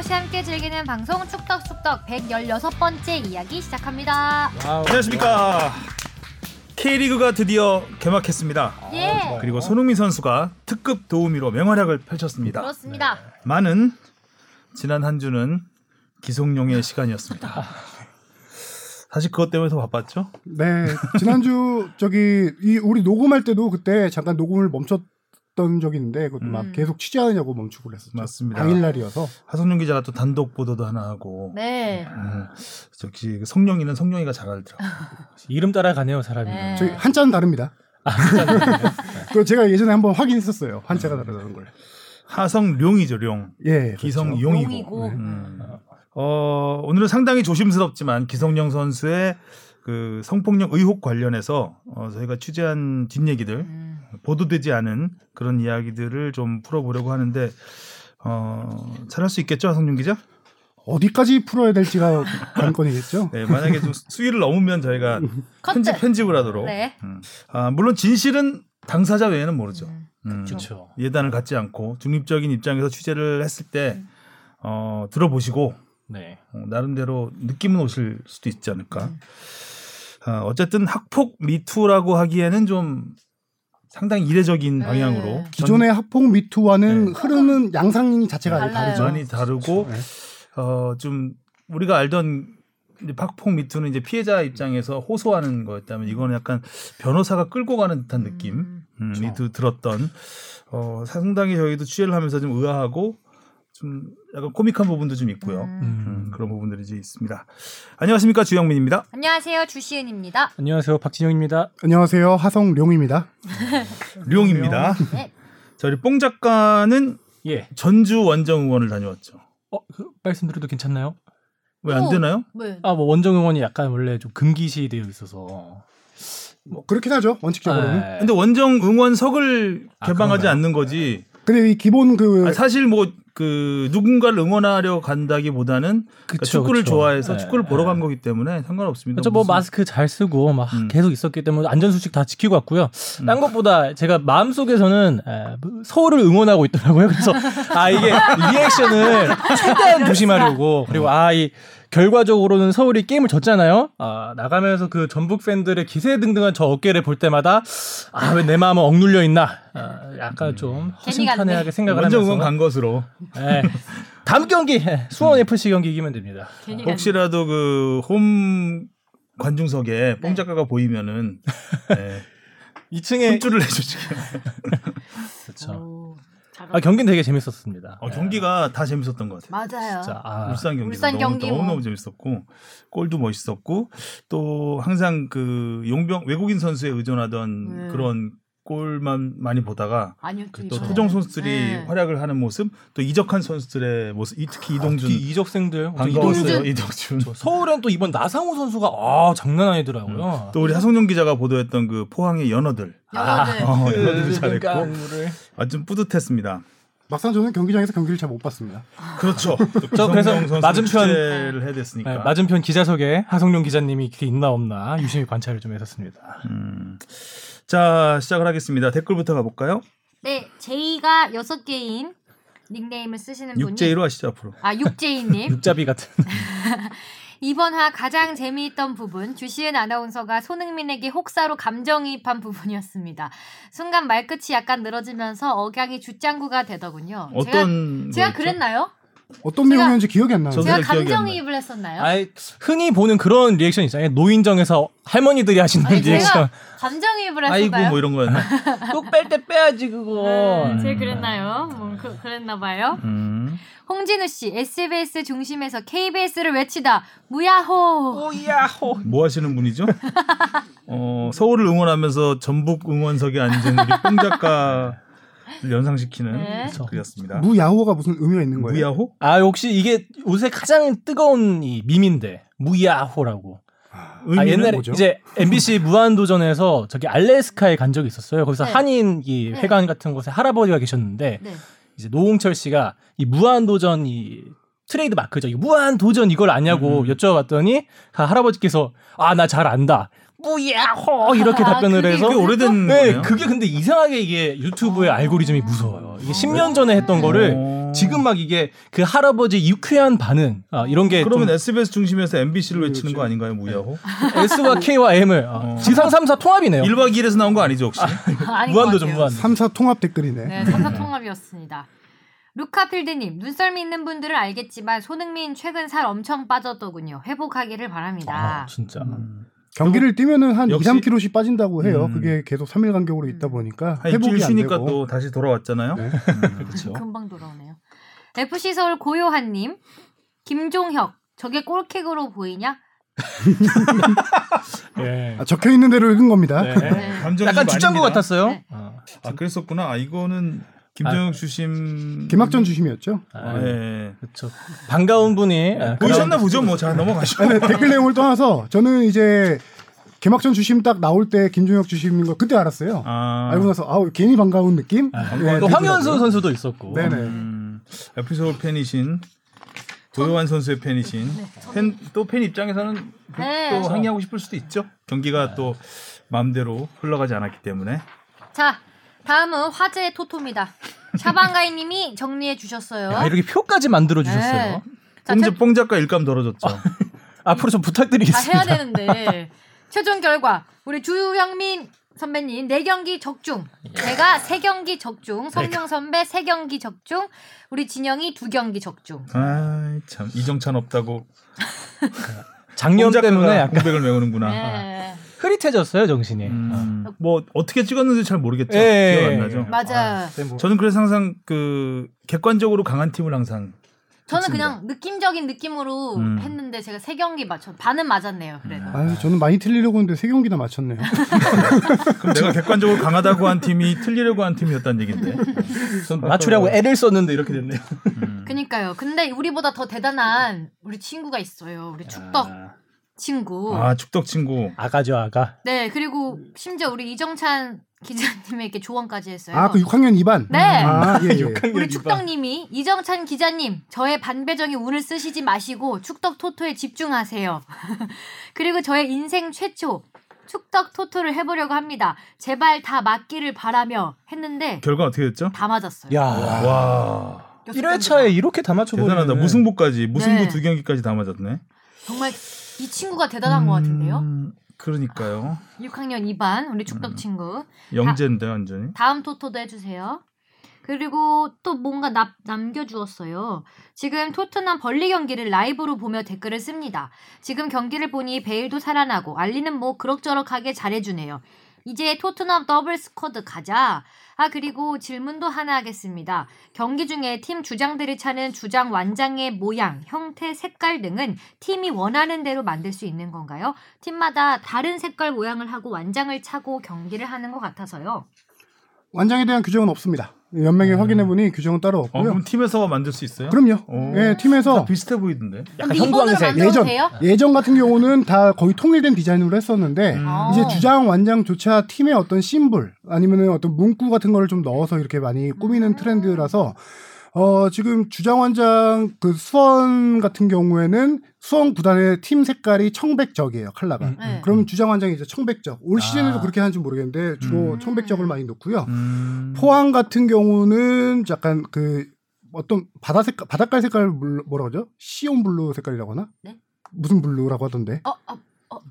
틀림없이 함께 즐기는 방송 축덕축덕 116번째 이야기 시작합니다. 안녕하십니까. K리그가 드디어 개막했습니다. 예, 그리고 손흥민 선수가 특급 도우미로 맹활약을 펼쳤습니다. 그렇습니다. 많은 지난 한 주는 기성용의 시간이었습니다. 사실 그것 때문에 더 바빴죠? 네 지난주 저기 이 우리 녹음할 때도 그때 잠깐 녹음을 멈췄 던 적이 있는데 그것도 막 음. 계속 취재하느냐고 멈추고 그랬었죠. 맞습니다. 당일날이어서 하성룡 기자가 또 단독 보도도 하나 하고 네. 음, 역시 그 성룡이는 성룡이가 잘 알더라고. 이름 따라가네요 사람이. 네. 저희 한자는 다릅니다. 그 제가 예전에 한번 확인했었어요 한자가 다르다는 걸. 하성룡이죠, 룡. 예, 그렇죠. 기성용이고. 용이고. 음. 어, 오늘은 상당히 조심스럽지만 기성용 선수의 그 성폭력 의혹 관련해서 어, 저희가 취재한 뒷얘기들 음. 보도되지 않은 그런 이야기들을 좀 풀어보려고 하는데 어, 잘할 수 있겠죠, 하성룡 기자? 어디까지 풀어야 될지가 관건이겠죠. 네, 만약에 좀 수위를 넘으면 저희가 편집. 편집을 하도록. 네. 음. 아, 물론 진실은 당사자 외에는 모르죠. 음. 음. 그렇죠. 예단을 갖지 않고 중립적인 입장에서 취재를 했을 때 음. 어, 들어보시고 네. 어, 나름대로 느낌은 오실 수도 있지 않을까. 음. 어, 어쨌든 학폭 미투라고 하기에는 좀 상당히 이례적인 네. 방향으로 기존의 학폭 미투와는 네. 흐르는 양상이 자체가 달라요. 다르죠. 많이 다르고 네. 어, 좀 우리가 알던 이제 학폭 미투는 이제 피해자 입장에서 호소하는 거였다면 이거는 약간 변호사가 끌고 가는 듯한 느낌 음. 음, 이 그렇죠. 드- 들었던 어, 상당히 저희도 취재를 하면서 좀 의아하고 좀 약간 코믹한 부분도 좀 있고요. 음. 음, 그런 부분들이 이제 있습니다. 안녕하십니까 주영민입니다. 안녕하세요, 주시은입니다. 안녕하세요 박진영입니다. 안녕하세요 하성룡입니다. 류용입니다. 네. 저희 뽕 작가는 예. 전주 원정 응원을 다녀왔죠. 어, 그 말씀드려도 괜찮나요? 왜안 오. 되나요? 뭐, 아, 뭐 원정 응원이 약간 원래 좀 금기시 되어 있어서. 뭐 그렇긴 하죠 원칙적으로는. 네. 근데 원정 응원석을 아, 개방하지 그런가요? 않는 거지. 근데 이 기본 그 아, 사실 뭐 그 누군가를 응원하려 간다기보다는 그러니까 그쵸, 축구를 그쵸. 좋아해서 네, 축구를 보러 네. 간 거기 때문에 상관없습니다. 그렇죠. 뭐 무슨- 마스크 잘 쓰고 막 음. 계속 있었기 때문에 안전 수칙 다 지키고 왔고요. 음. 딴 것보다 제가 마음 속에서는 에, 뭐 서울을 응원하고 있더라고요. 그래서 아 이게 리액션을 최대한 조심하려고 그리고 아이 결과적으로는 서울이 게임을 졌잖아요. 아 나가면서 그 전북 팬들의 기세 등등한 저 어깨를 볼 때마다 아 왜 내 마음은 억눌려 있나. 아, 약간 좀 갔네. 허심탄회하게 생각을 하면서 응원 간 것으로 예. 다음 경기 예, 수원 FC 경기 이기면 됩니다. 혹시라도 그 홈 관중석에 네. 뽕 작가가 보이면은 네, 2층에 혼쭐을 내주시게. 그렇죠. 아 경기는 되게 재밌었습니다. 어, 경기가 다 재밌었던 것 같아요. 맞아요. 진짜 아, 울산 경기 울산 너무, 경기 너무 뭐. 너무 재밌었고 골도 멋있었고 또 항상 그 용병 외국인 선수에 의존하던 네. 그런 골만 많이 보다가 아니요, 또 이번에. 토종 선수들이 네. 활약을 하는 모습 또 이적한 선수들의 모습 이- 특히 이동준 특히 이적생들 반가웠어요 이동준. 서울엔 또 이번 나상호 선수가 아 장난 아니더라고요. 또 우리 하성룡 기자가 보도했던 그 포항의 연어들 영어들. 어, 그 연어들도 잘했고 를 아주 좀 뿌듯했습니다. 막상 저는 경기장에서 경기를 잘 못 봤습니다. 그렇죠. 저 그래서 맞은편- 맞은편을 해야 됐으니까. 네, 맞은편 기자석에 하성룡 기자님이 이렇게 있나 없나 유심히 관찰을 좀 했었습니다. 음. 자 시작을 하겠습니다. 댓글부터 가볼까요? 네, 제이가 여섯 개인 닉네임을 쓰시는 분이 육제이로 하시죠 앞으로. 아 육제이님 육잡이 같은. 이번 화 가장 재미있던 부분 주시은 아나운서가 손흥민에게 혹사로 감정이입한 부분이었습니다. 순간 말끝이 약간 늘어지면서 억양이 jut장구가 되더군요. 어떤 제가, 제가? 그랬나요? 어떤 내용이었는지 기억이 안 나요. 제가 감정이입을 했었나요? 아 흔히 보는 그런 리액션 있잖아요. 노인정에서 할머니들이 하시는 아니, 리액션. 감정이입을 했었나요? 아이고 뭐 이런 거였나? 또뺄때 빼야지 그거. 음, 제가 그랬나요? 뭐 그, 그랬나 봐요. 음. 홍진우 씨, SBS 중심에서 KBS를 외치다 무야호. 오야호. 뭐 하시는 분이죠? 어, 서울을 응원하면서 전북 응원석에 앉은 우리 뽕 작가를 연상시키는 네. 글이었습니다. 무야호가 무슨 의미가 있는 거예요? 무야호? 아 혹시 이게 요새 가장 뜨거운 이 밈인데 무야호라고. 아, 의미는 옛날에 뭐죠? 이제 MBC 무한도전에서 저기 알래스카에 간 적이 있었어요. 거기서 네. 한인 이 네. 회관 같은 곳에 할아버지가 계셨는데 네. 이제 노홍철 씨가 이 무한도전 이 트레이드 마크죠. 이 무한 도전 이걸 아냐고 음. 여쭤봤더니 아, 할아버지께서 아 나 잘 안다. 무야호 이렇게 아, 답변을 그게 해서 꽤 오래된 네, 거예요. 그게 근데 이상하게 이게 유튜브의 아. 알고리즘이 무서워요. 이게 10년 전에 했던 거를 어. 어. 지금 막 이게 그 할아버지 유쾌한 반응 아, 이런 게 그러면 좀 SBS 중심에서 MBC를 외치는 거 아닌가요, 무야호? S와 K와 M을 어, 지상 3사 통합이네요. 1박 2일에서 나온 거 아니죠, 혹시? 무한도전. 무한도. 3사 통합 댓글이네. 네, 삼사 통합이었습니다. 루카필드님, 눈썰미 있는 분들은 알겠지만 손흥민 최근 살 엄청 빠졌더군요. 회복하기를 바랍니다. 아, 진짜. 음. 경기를 뛰면은 한 2, 역시- 3kg씩 빠진다고 해요. 음. 그게 계속 3일 간격으로 있다 보니까 한 일주일 회복이 안 쉬니까 되고. 또 다시 돌아왔잖아요. 네. 음. 그렇죠. 금방 돌아오네요. FC 서울 고요한 님, 김종혁, 저게 골킥으로 보이냐? 예. 아, 적혀 있는 대로 읽은 겁니다. 네. 약간 좀 주장구 아닙니다. 같았어요. 네. 어. 아 그랬었구나. 아 이거는 김정혁 주심. 김학전 주심이었죠. 아, 예. 그렇죠. 반가운 분이 예, 보셨나 보죠. 뭐 잘 넘어가시고. 아니, 댓글 내용을 떠나서 저는 이제 개막전 주심 딱 나올 때 김종혁 주심인 거 그때 알았어요. 아, 알고 나서 아우 괜히 반가운 느낌. 예, 또 들더라고요. 황현수 선수도 있었고. 네네. 음, 에피소드 팬이신 도요한 선수의 팬이신 팬또 팬 입장에서는 그- 네. 또 항의하고 싶을 수도 있죠. 경기가 또 마음대로 흘러가지 않았기 때문에. 자, 다음은 화제의 토토입니다. 샤방가이님이 정리해 주셨어요. 야, 이렇게 표까지 만들어 주셨어요. 네. 자, 뽕, 제- 뽕 작가 일감 덜어줬죠. 앞으로 좀다 부탁드리겠습니다. 해야 되는데 최종 결과 우리 주영민 선배님 4경기 적중 제가 3경기 적중 성경 선배 3경기 적중 우리 진영이 2경기 적중 아참 이정찬 없다고 작년 때문에 약간 공백을 메우는구나. 네. 흐릿해졌어요 정신이. 음, 뭐 어떻게 찍었는지 잘 모르겠죠. 예, 기억 안 예, 나죠. 예. 맞아요. 네, 뭐. 저는 그래서 항상 그 객관적으로 강한 팀을 항상 저는. 그냥 느낌적인 느낌으로 음. 했는데 제가 3경기 맞춰 반은 맞았네요 그래도 아유, 저는 많이 틀리려고 했는데 세 경기나 맞췄네요. 그럼 내가 객관적으로 강하다고 한 팀이 틀리려고 한 팀이었다는 얘긴데. 전 맞추려고 애를 썼는데 이렇게 됐네요. 음. 그니까요 근데 우리보다 더 대단한 우리 친구가 있어요 우리 축덕 아, 친구 아 축덕 친구. 아가죠 아가. 네 그리고 심지어 우리 이정찬 기자님에게 조언까지 했어요 아, 그 6학년 2반? 네. 아, 예, 예. 우리 축덕님이 이정찬 기자님 저의 반배정의 운을 쓰시지 마시고 축덕 토토에 집중하세요. 그리고 저의 인생 최초 축덕 토토를 해보려고 합니다. 제발 다 맞기를 바라며 했는데 결과 어떻게 됐죠? 다 맞았어요. 야. 와 1회차에 이렇게 다 맞춰버리네. 대단하다. 무승부까지 무승부 네. 두 경기까지 다 맞았네. 정말 이 친구가 대단한 것 같은데요. 음, 그러니까요. 6학년 2반 우리 음. 축덕 친구. 영재인데 완전히. 다음 토토도 해주세요. 그리고 또 뭔가 남, 남겨주었어요. 지금 토트넘 번리 경기를 라이브로 보며 댓글을 씁니다. 지금 경기를 보니 베일도 살아나고 알리는 뭐 그럭저럭하게 잘해주네요. 이제 토트넘 double squad 가자. 아 그리고 질문도 하나 하겠습니다. 경기 중에 팀 주장들이 차는 주장 완장의 모양, 형태, 색깔 등은 팀이 원하는 대로 만들 수 있는 건가요? 팀마다 다른 색깔 모양을 하고 완장을 차고 경기를 하는 것 같아서요. 완장에 대한 규정은 없습니다. 연맹에 확인해 보니 규정은 따로 어, 없고요. 그럼 팀에서 만들 수 있어요? 그럼요. 오. 예, 다 팀에서 비슷해 보이던데. 약간 형광색. 예전 돼요? 예전 같은 경우는 다 거의 통일된 디자인으로 했었는데 음. 아. 이제 주장 완장조차 팀의 어떤 심볼 아니면은 어떤 문구 같은 거를 좀 넣어서 이렇게 많이 꾸미는 음. 트렌드라서 어 지금 주장 완장 그 수원 같은 경우에는 수원 구단의 팀 색깔이 청백적이에요 컬러가. 음, 네. 그럼 주장 완장이 이제 청백적. 올 시즌에도 아. 그렇게 하는지 모르겠는데 주로 음. 청백적을 많이 넣고요. 음. 포항 같은 경우는 약간 그 어떤 바다 색깔 바닷가 색깔 물- 뭐라 그러죠? cyan blue 색깔이라고 하나? 네? 무슨 blue라고 하던데? 어, 어,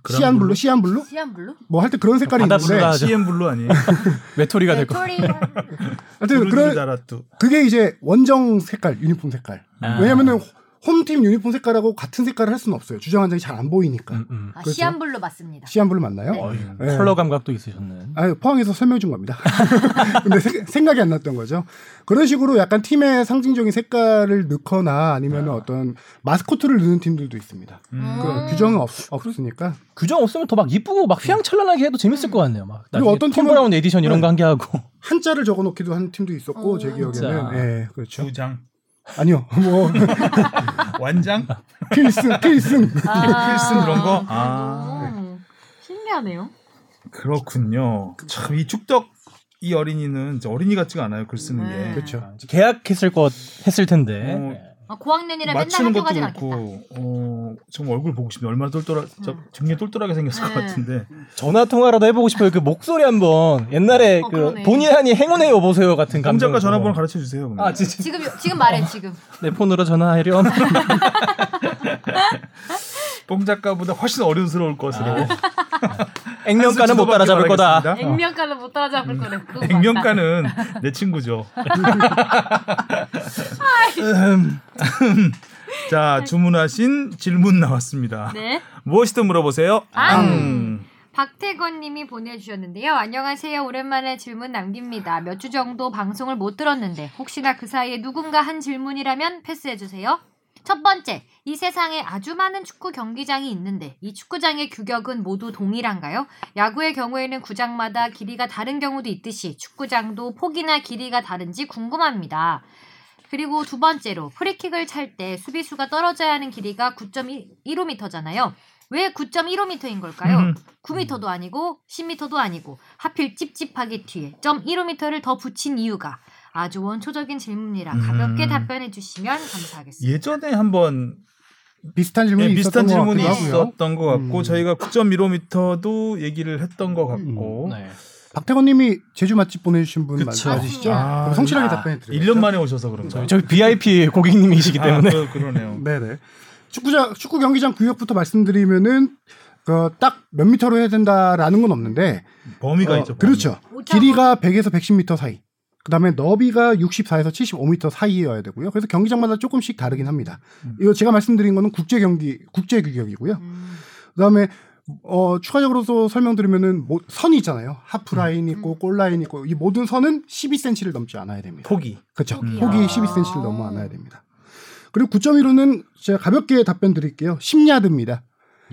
cyan blue, blue? cyan blue? cyan blue? 뭐 할 때 그런 색깔이 바다 있는데 CNBLUE 아니에요? 외톨이가 될 거. 하여튼 그런. 그게 이제 원정 색깔, 유니폼 색깔. 아. 왜냐면은 홈팀 유니폼 색깔하고 같은 색깔을 할 수는 없어요. 주장 완장이 잘 안 보이니까. 음, 음. 아, 그렇죠. cyan blue 맞습니다. cyan blue 맞나요? 네. 어이, 네. 컬러 감각도 있으셨는. 아, 포항에서 설명 준 겁니다. 근데 세- 생각이 안 났던 거죠. 그런 식으로 약간 팀의 상징적인 색깔을 넣거나 아니면 어떤 마스코트를 넣는 팀들도 있습니다. 음. 그 음. 규정은 없, 없으니까. 규정 없으면 더 막 이쁘고 막 휘황찬란하게 해도 재밌을 것 같네요. 막 그리고 어떤 톰 팀은- 브라운 에디션 이런 네. 거한 개 하고. 한자를 적어 놓기도 한 팀도 있었고 어, 제. 기억에는 예, 그렇죠. 주장. 아니요. 뭐 완장? 필승 필승. 아, 필승 이런 거? 아. 신기하네요. 그렇군요. 참 이 축덕 이 어린이는 이제 어린이 같지가 않아요. 글 쓰는 네. 게. 그렇죠. 아, 계약했을 것 했을 텐데. 어, 아, 고학년이라 맨날 학교 것도 가진. 그렇고 어, 정말 얼굴 보고 싶네. 얼마나 똘똘하, 저, 음. 굉장히 똘똘하게 생겼을 것 네. 같은데. 전화 통화라도 해보고 싶어요. 그 목소리 한번 옛날에 어, 그. 본의 아니 행운의 여보세요 같은 강 감정. 작가 전화번호 가르쳐 주세요. 그러면. 아 진짜 지금 지금 말해 지금. 내 폰으로 전화하렴. 뽕 작가보다 훨씬 어른스러울 것으로. 액면가는 못 따라잡을 거다. 하겠습니다. 액면가는 못 따라잡을 거네. 액면가는 내 친구죠. 음, 자, 주문하신 질문 나왔습니다. 네. 무엇이든 물어보세요. 앙. 앙. 박태권님이 보내주셨는데요. 안녕하세요. 오랜만에 질문 남깁니다. 몇 주 정도 방송을 못 들었는데 혹시나 그 사이에 누군가 한 질문이라면 패스해주세요. 첫 번째, 이 세상에 아주 많은 축구 경기장이 있는데 이 축구장의 규격은 모두 동일한가요? 야구의 경우에는 구장마다 길이가 다른 경우도 있듯이 축구장도 폭이나 길이가 다른지 궁금합니다. 그리고 두 번째로 프리킥을 찰 때 수비수가 떨어져야 하는 길이가 9.15m잖아요. 왜 9.15m인 걸까요? 음. 9m도 아니고 10m도 아니고 하필 찝찝하게 뒤에 0.15m를 더 붙인 이유가 아주 원초적인 질문이라 가볍게 음. 답변해 주시면 감사하겠습니다. 예전에 한번 비슷한 질문이 예, 비슷한 있었던 것 질문이 하고요. 있었던 것 같고 음. 저희가 9.15m도 얘기를 했던 것 같고 네. 박태건 님이 제주 맛집 보내주신 분. 맞으시죠? 아, 그럼 성실하게 아, 답변해 드려요. 1년 만에 오셔서 그런가? 저희, 저희 VIP 고객님이시기 때문에. 아, 그, 그러네요. 네네. 축구장 축구 경기장 구역부터 말씀드리면은 그딱몇 미터로 해야 된다라는 건 없는데 범위가 어, 있죠. 범위. 그렇죠. 5.5 길이가 100에서 110m 사이. 그다음에 너비가 64에서 75m 사이여야 되고요. 그래서 경기장마다 조금씩 다르긴 합니다. 음. 이거 제가 말씀드린 거는 국제 경기 국제 규격이고요. 음, 그다음에 어 추가적으로 또 설명드리면은 뭐 선이 있잖아요. 하프 라인 음. 있고 골 라인 있고 이 모든 선은 12cm를 넘지 않아야 됩니다. 폭이. 그렇죠. 폭이요. 폭이 12cm를 넘어 않아야 됩니다. 그리고 9.15는 제가 가볍게 답변 드릴게요. 10야드입니다.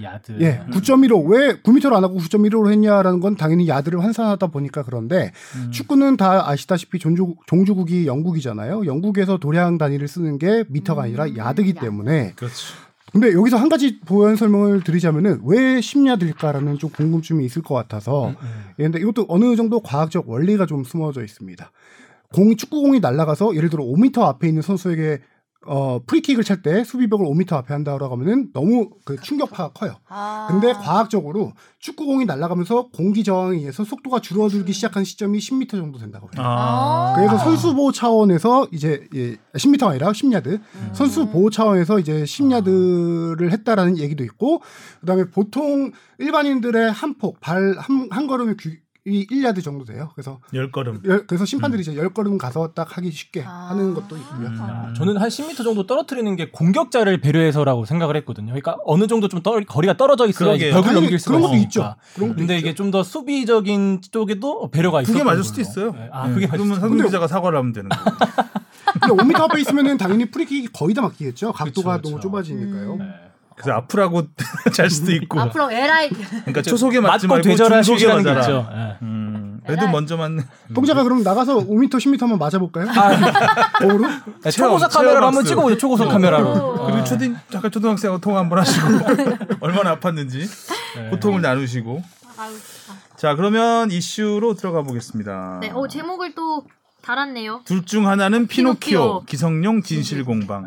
야드. 예, 9.15 왜 9m로 안 하고 9.15로 했냐라는 건 당연히 야드를 환산하다 보니까 그런데 음. 축구는 다 아시다시피 종주, 종주국이 영국이잖아요. 영국에서 도량 단위를 쓰는 게 미터가 아니라 음, 야드기 야드. 때문에 그렇죠. 근데 여기서 한 가지 보완 설명을 드리자면은 왜 10야드일까라는 좀 궁금증이 있을 것 같아서 음. 예, 근데 이것도 어느 정도 과학적 원리가 좀 숨어져 있습니다. 공이 축구공이 날아가서 예를 들어 5m 앞에 있는 선수에게 어 프리킥을 찰 때 수비벽을 5m 앞에 한다고 하면은 너무 그 충격파가 커요. 아. 근데 과학적으로 축구공이 날아가면서 공기 저항에 의해서 속도가 줄어들기 시작한 시점이 10m 정도 된다고 해요. 아. 그래서 선수 보호 차원에서 이제 예, 10m가 아니라 10야드 음. 선수 보호 차원에서 이제 10야드를 했다라는 얘기도 있고 그다음에 보통 일반인들의 한 폭 발한 한 걸음의 규, 이 1야드 정도 돼요. 그래서 열 걸음. 열- 그래서 심판들이 이제 열 걸음 가서 딱 하기 쉽게 아. 하는 것도 있고요. 음. 아, 저는 한 10m 정도 떨어뜨리는 게 공격자를 배려해서라고 생각을 했거든요. 그러니까 어느 정도 좀 떨, 거리가 떨어져 있어야 그러게요. 벽을 당연히 넘길 수가 그런 것도 있으니까. 있죠. 그런 것도 근데 있죠. 이게 좀 더 수비적인 쪽에도 배려가 있어. 그게 맞을 수도 있어요. 아, 네. 그게 맞을 그러면 근데- 기자가 사과를 하면 되는 거예요. 근데 5m 앞에 있으면은 당연히 프리킥이 거의 다 막히겠죠. 각도가 그쵸, 너무 그쵸. 좁아지니까요. 음. 네. 그래서 앞으라고 잘 수도 있고. 앞으로 에라이 그러니까 초속에 맞지 말고 시기라는 게 맞아라. 있죠. 예. 음, 그래도 에라이. 먼저 맞네. 뽕자가 그럼 나가서 5m, 10m 한번 맞아볼까요? 볼로? 네, 체험, 초고속 카메라로 한번. 찍어보죠. 초고속 카메라로. 어. 그리고 초딩 잠깐 초등학생하고 통화 한번 하시고 얼마나 아팠는지 네. 고통을 나누시고. 아유, 자 그러면 이슈로 들어가 보겠습니다. 네, 오 제목을 또 달았네요. 둘 중 하나는 피노키오, 피노키오. 기성용 진실 공방.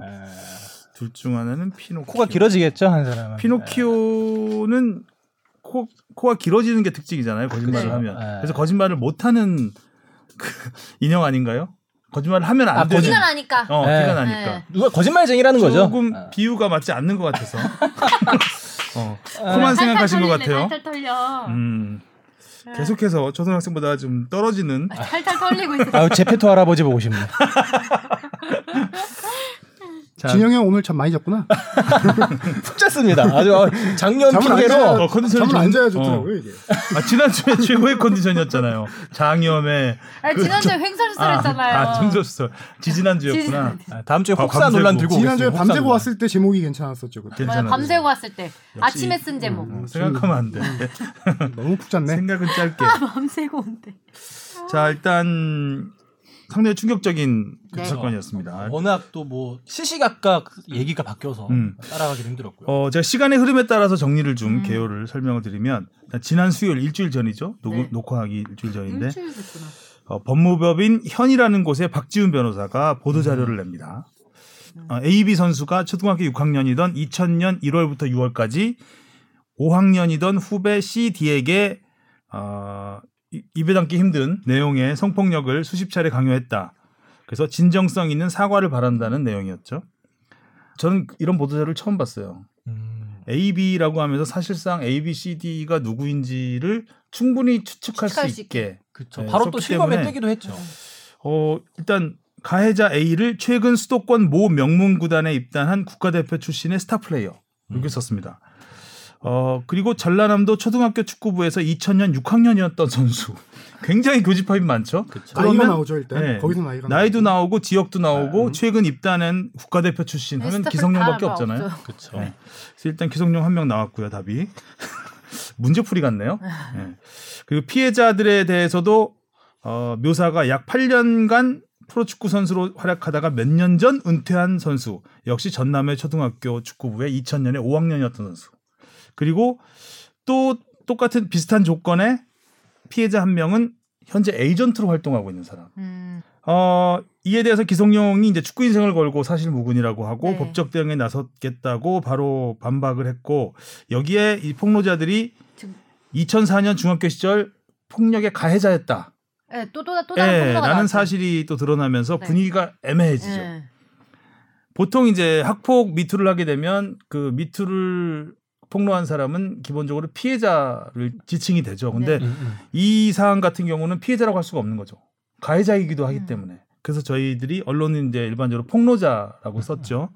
예. 둘중 하나는 피노키오. 코가 길어지겠죠 한 사람은. 피노키오는 코, 코가 길어지는 게 특징이잖아요. 거짓말을 그렇죠. 하면. 네. 그래서 거짓말을 못하는 그 인형 아닌가요? 거짓말을 하면 안 아, 되는. 티가 나니까. 어, 네. 티가 나니까. 네. 누가 거짓말쟁이라는 거죠. 조금 아. 비유가 맞지 않는 것 같아서. 어, 아. 코만 생각하신 것 같아요. 탈탈 털려. 음, 계속해서 초등학생보다 좀 떨어지는 탈탈 털리고 있어. 아유 제페토 할아버지 보고 싶네. 자, 진영이 형 오늘 참 많이 잤구나. 푹 잤습니다. 아주 어, 작년 핑계로 어, 컨디션이 잠을 안 좀- 자야 좋더라고요 이게. 아, 지난주에 최고의 컨디션이었잖아요. 장염에. 아니, 지난주에 횡설수설 했잖아요. 아, 정졌어. 지지난주였구나. 아, 다음 주에 아, 혹사 밤새고. 논란 들고 지난주에. 밤새고 혹사 왔을 때 제목이 괜찮았었죠. 그때. 괜찮아. 밤새고 왔을 때 아침에 쓴 제목. 음, 생각하면 안 돼. 너무 푹 잤네. 생각은 짧게. 밤새고 온대. 자, 일단 상당히 충격적인 그 네. 사건이었습니다. 논란. 워낙 또 뭐 시시각각 얘기가 바뀌어서 음. 따라가기 힘들었고요. 어, 제가 시간의 흐름에 따라서 정리를 좀 음. 개요를 설명을 드리면 지난 수요일 일주일 전이죠. 녹, 네. 녹화하기 일주일 전인데 일주일. 어, 법무법인 현이라는 곳에 박지훈 변호사가 보도 자료를 냅니다. 어, AB 선수가 초등학교 6학년이던 2000년 1월부터 6월까지 5학년이던 후배 CD에게 어, 이- 입에 담기 힘든 내용의 성폭력을 수십 차례 강요했다. 그래서 진정성 있는 사과를 바란다는 내용이었죠. 저는 이런 보도자를 처음 봤어요. 음. AB라고 하면서 사실상 A, B, C, D가 누구인지를 충분히 추측할, 추측할 수수 있게. 그렇죠. 네, 바로 또 실검에 뜨기도 했죠. 어, 일단 가해자 A를 최근 수도권 모 명문 구단에 입단한 국가대표 출신의 스타 플레이어 이렇게 음. 썼습니다. 어 그리고 전라남도 초등학교 축구부에서 2000년 6학년이었던 선수 굉장히 교집합이 많죠. 그렇죠. 나이가 나오죠 일단. 네. 거기서 나이가 나이도 나오고. 나오고 지역도 나오고 음. 최근 입단한 국가대표 출신 하면 기성용밖에 다 없잖아요. 그렇죠. 네. 그래서 일단 기성용 한 명 나왔고요, 답이. 문제풀이 같네요. 네. 그리고 피해자들에 대해서도 어, 묘사가 약 8년간 프로축구 선수로 활약하다가 몇 년 전 은퇴한 선수. 역시 전남의 초등학교 축구부의 2000년에 5학년이었던 선수. 그리고 또 똑같은 비슷한 조건의 피해자 한 명은 현재 에이전트로 활동하고 있는 사람. 음, 어, 이에 대해서 기성용이 이제 축구 인생을 걸고 사실 무근이라고 하고 네. 법적 대응에 나섰겠다고 바로 반박을 했고 여기에 이 폭로자들이 지금- 2004년 중학교 시절 폭력의 가해자였다. 네, 또, 또, 또 다른 예, 폭로가 라는. 사실이 또 드러나면서 네. 분위기가 애매해지죠. 네. 보통 이제 학폭 미투를 하게 되면 그 미투를 폭로한 사람은 기본적으로 피해자를 지칭이 되죠. 근데 네. 음, 음. 이 사안 같은 경우는 피해자라고 할 수가 없는 거죠. 가해자이기도 하기 음. 때문에. 그래서 저희들이 언론은 이제 일반적으로 폭로자라고 썼죠.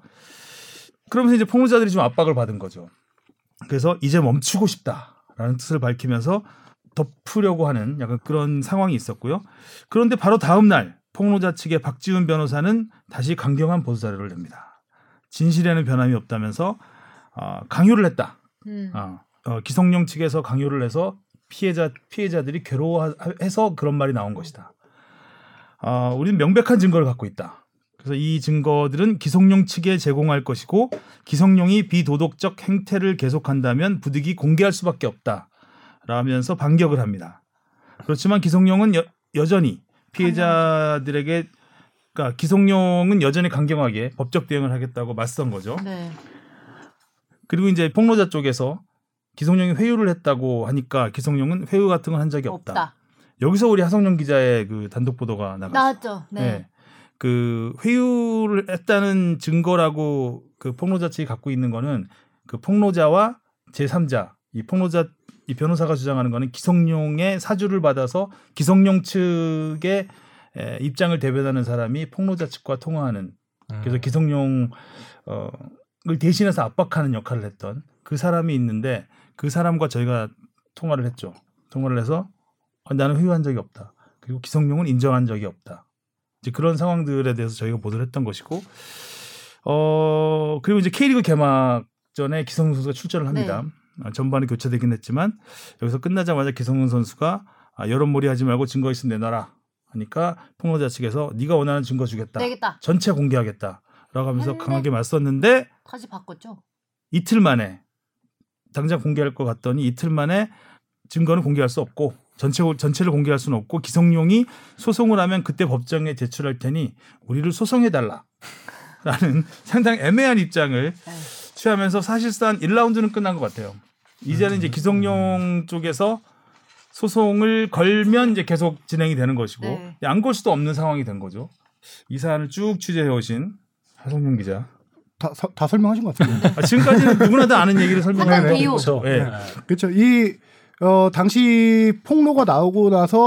그러면서 이제 폭로자들이 좀 압박을 받은 거죠. 그래서 이제 멈추고 싶다라는 뜻을 밝히면서 덮으려고 하는 약간 그런 상황이 있었고요. 그런데 바로 다음 날 폭로자 측의 박지훈 변호사는 다시 강경한 보도 자료를 냅니다. 진실에는 변함이 없다면서 어, 강요를 했다. 음. 어, 어, 기성용 측에서 강요를 해서 피해자 피해자들이 괴로워해서 그런 말이 나온 것이다. 어, 우리는 명백한 증거를 갖고 있다. 그래서 이 증거들은 기성용 측에 제공할 것이고 기성용이 비도덕적 행태를 계속한다면 부득이 공개할 수밖에 없다. 라면서 반격을 합니다. 그렇지만 기성용은 여, 여전히 피해자들에게 그러니까 기성용은 여전히 강경하게 법적 대응을 하겠다고 맞선 거죠. 네. 그리고 이제 폭로자 쪽에서 기성용이 회유를 했다고 하니까 기성용은 회유 같은 건 한 적이 없다. 없다. 여기서 우리 하성룡 기자의 그 단독 보도가 나갔어요. 나왔죠. 네. 네. 그 회유를 했다는 증거라고 그 폭로자 측이 갖고 있는 거는 그 폭로자와 제3자 이 폭로자 이 변호사가 주장하는 거는 기성용의 사주를 받아서 기성용 측의 에, 입장을 대변하는 사람이 폭로자 측과 통화하는 음. 그래서 기성용 어, 을 대신해서 압박하는 역할을 했던 그 사람이 있는데 그 사람과 저희가 통화를 했죠. 통화를 해서 어, 나는 회유한 적이 없다. 그리고 기성용은 인정한 적이 없다. 이제 그런 상황들에 대해서 저희가 보도를 했던 것이고 어 그리고 이제 K리그 개막 전에 기성용 선수가 출전을 합니다. 네. 아, 전반에 교체되긴 했지만 여기서 끝나자마자 기성용 선수가 아, 여론몰이 하지 말고 증거 있으면 내놔라 하니까 폭로자 측에서 네가 원하는 증거 주겠다. 내겠다. 전체 공개하겠다 라고 하면서 강하게 맞섰는데 다시 바꿨죠. 이틀 만에 당장 공개할 것 같더니 이틀 만에 증거는 공개할 수 없고 전체 전체를 공개할 수는 없고 기성용이 소송을 하면 그때 법정에 제출할 테니 우리를 소송해 달라라는 상당히 애매한 입장을 네. 취하면서 사실상 1라운드는 끝난 것 같아요. 이제는 음. 이제 기성용 쪽에서 소송을 걸면 이제 계속 진행이 되는 것이고 네. 안 걸 수도 없는 상황이 된 거죠. 이 사안을 쭉 취재해 오신 하성룡 기자. 다, 서- 다 설명하신 것 같습니다. 아, 지금까지는 누구나 다 아는 얘기를 한강 네네. 비유. 그렇죠. 예. 그렇죠. 이 어, 당시 폭로가 나오고 나서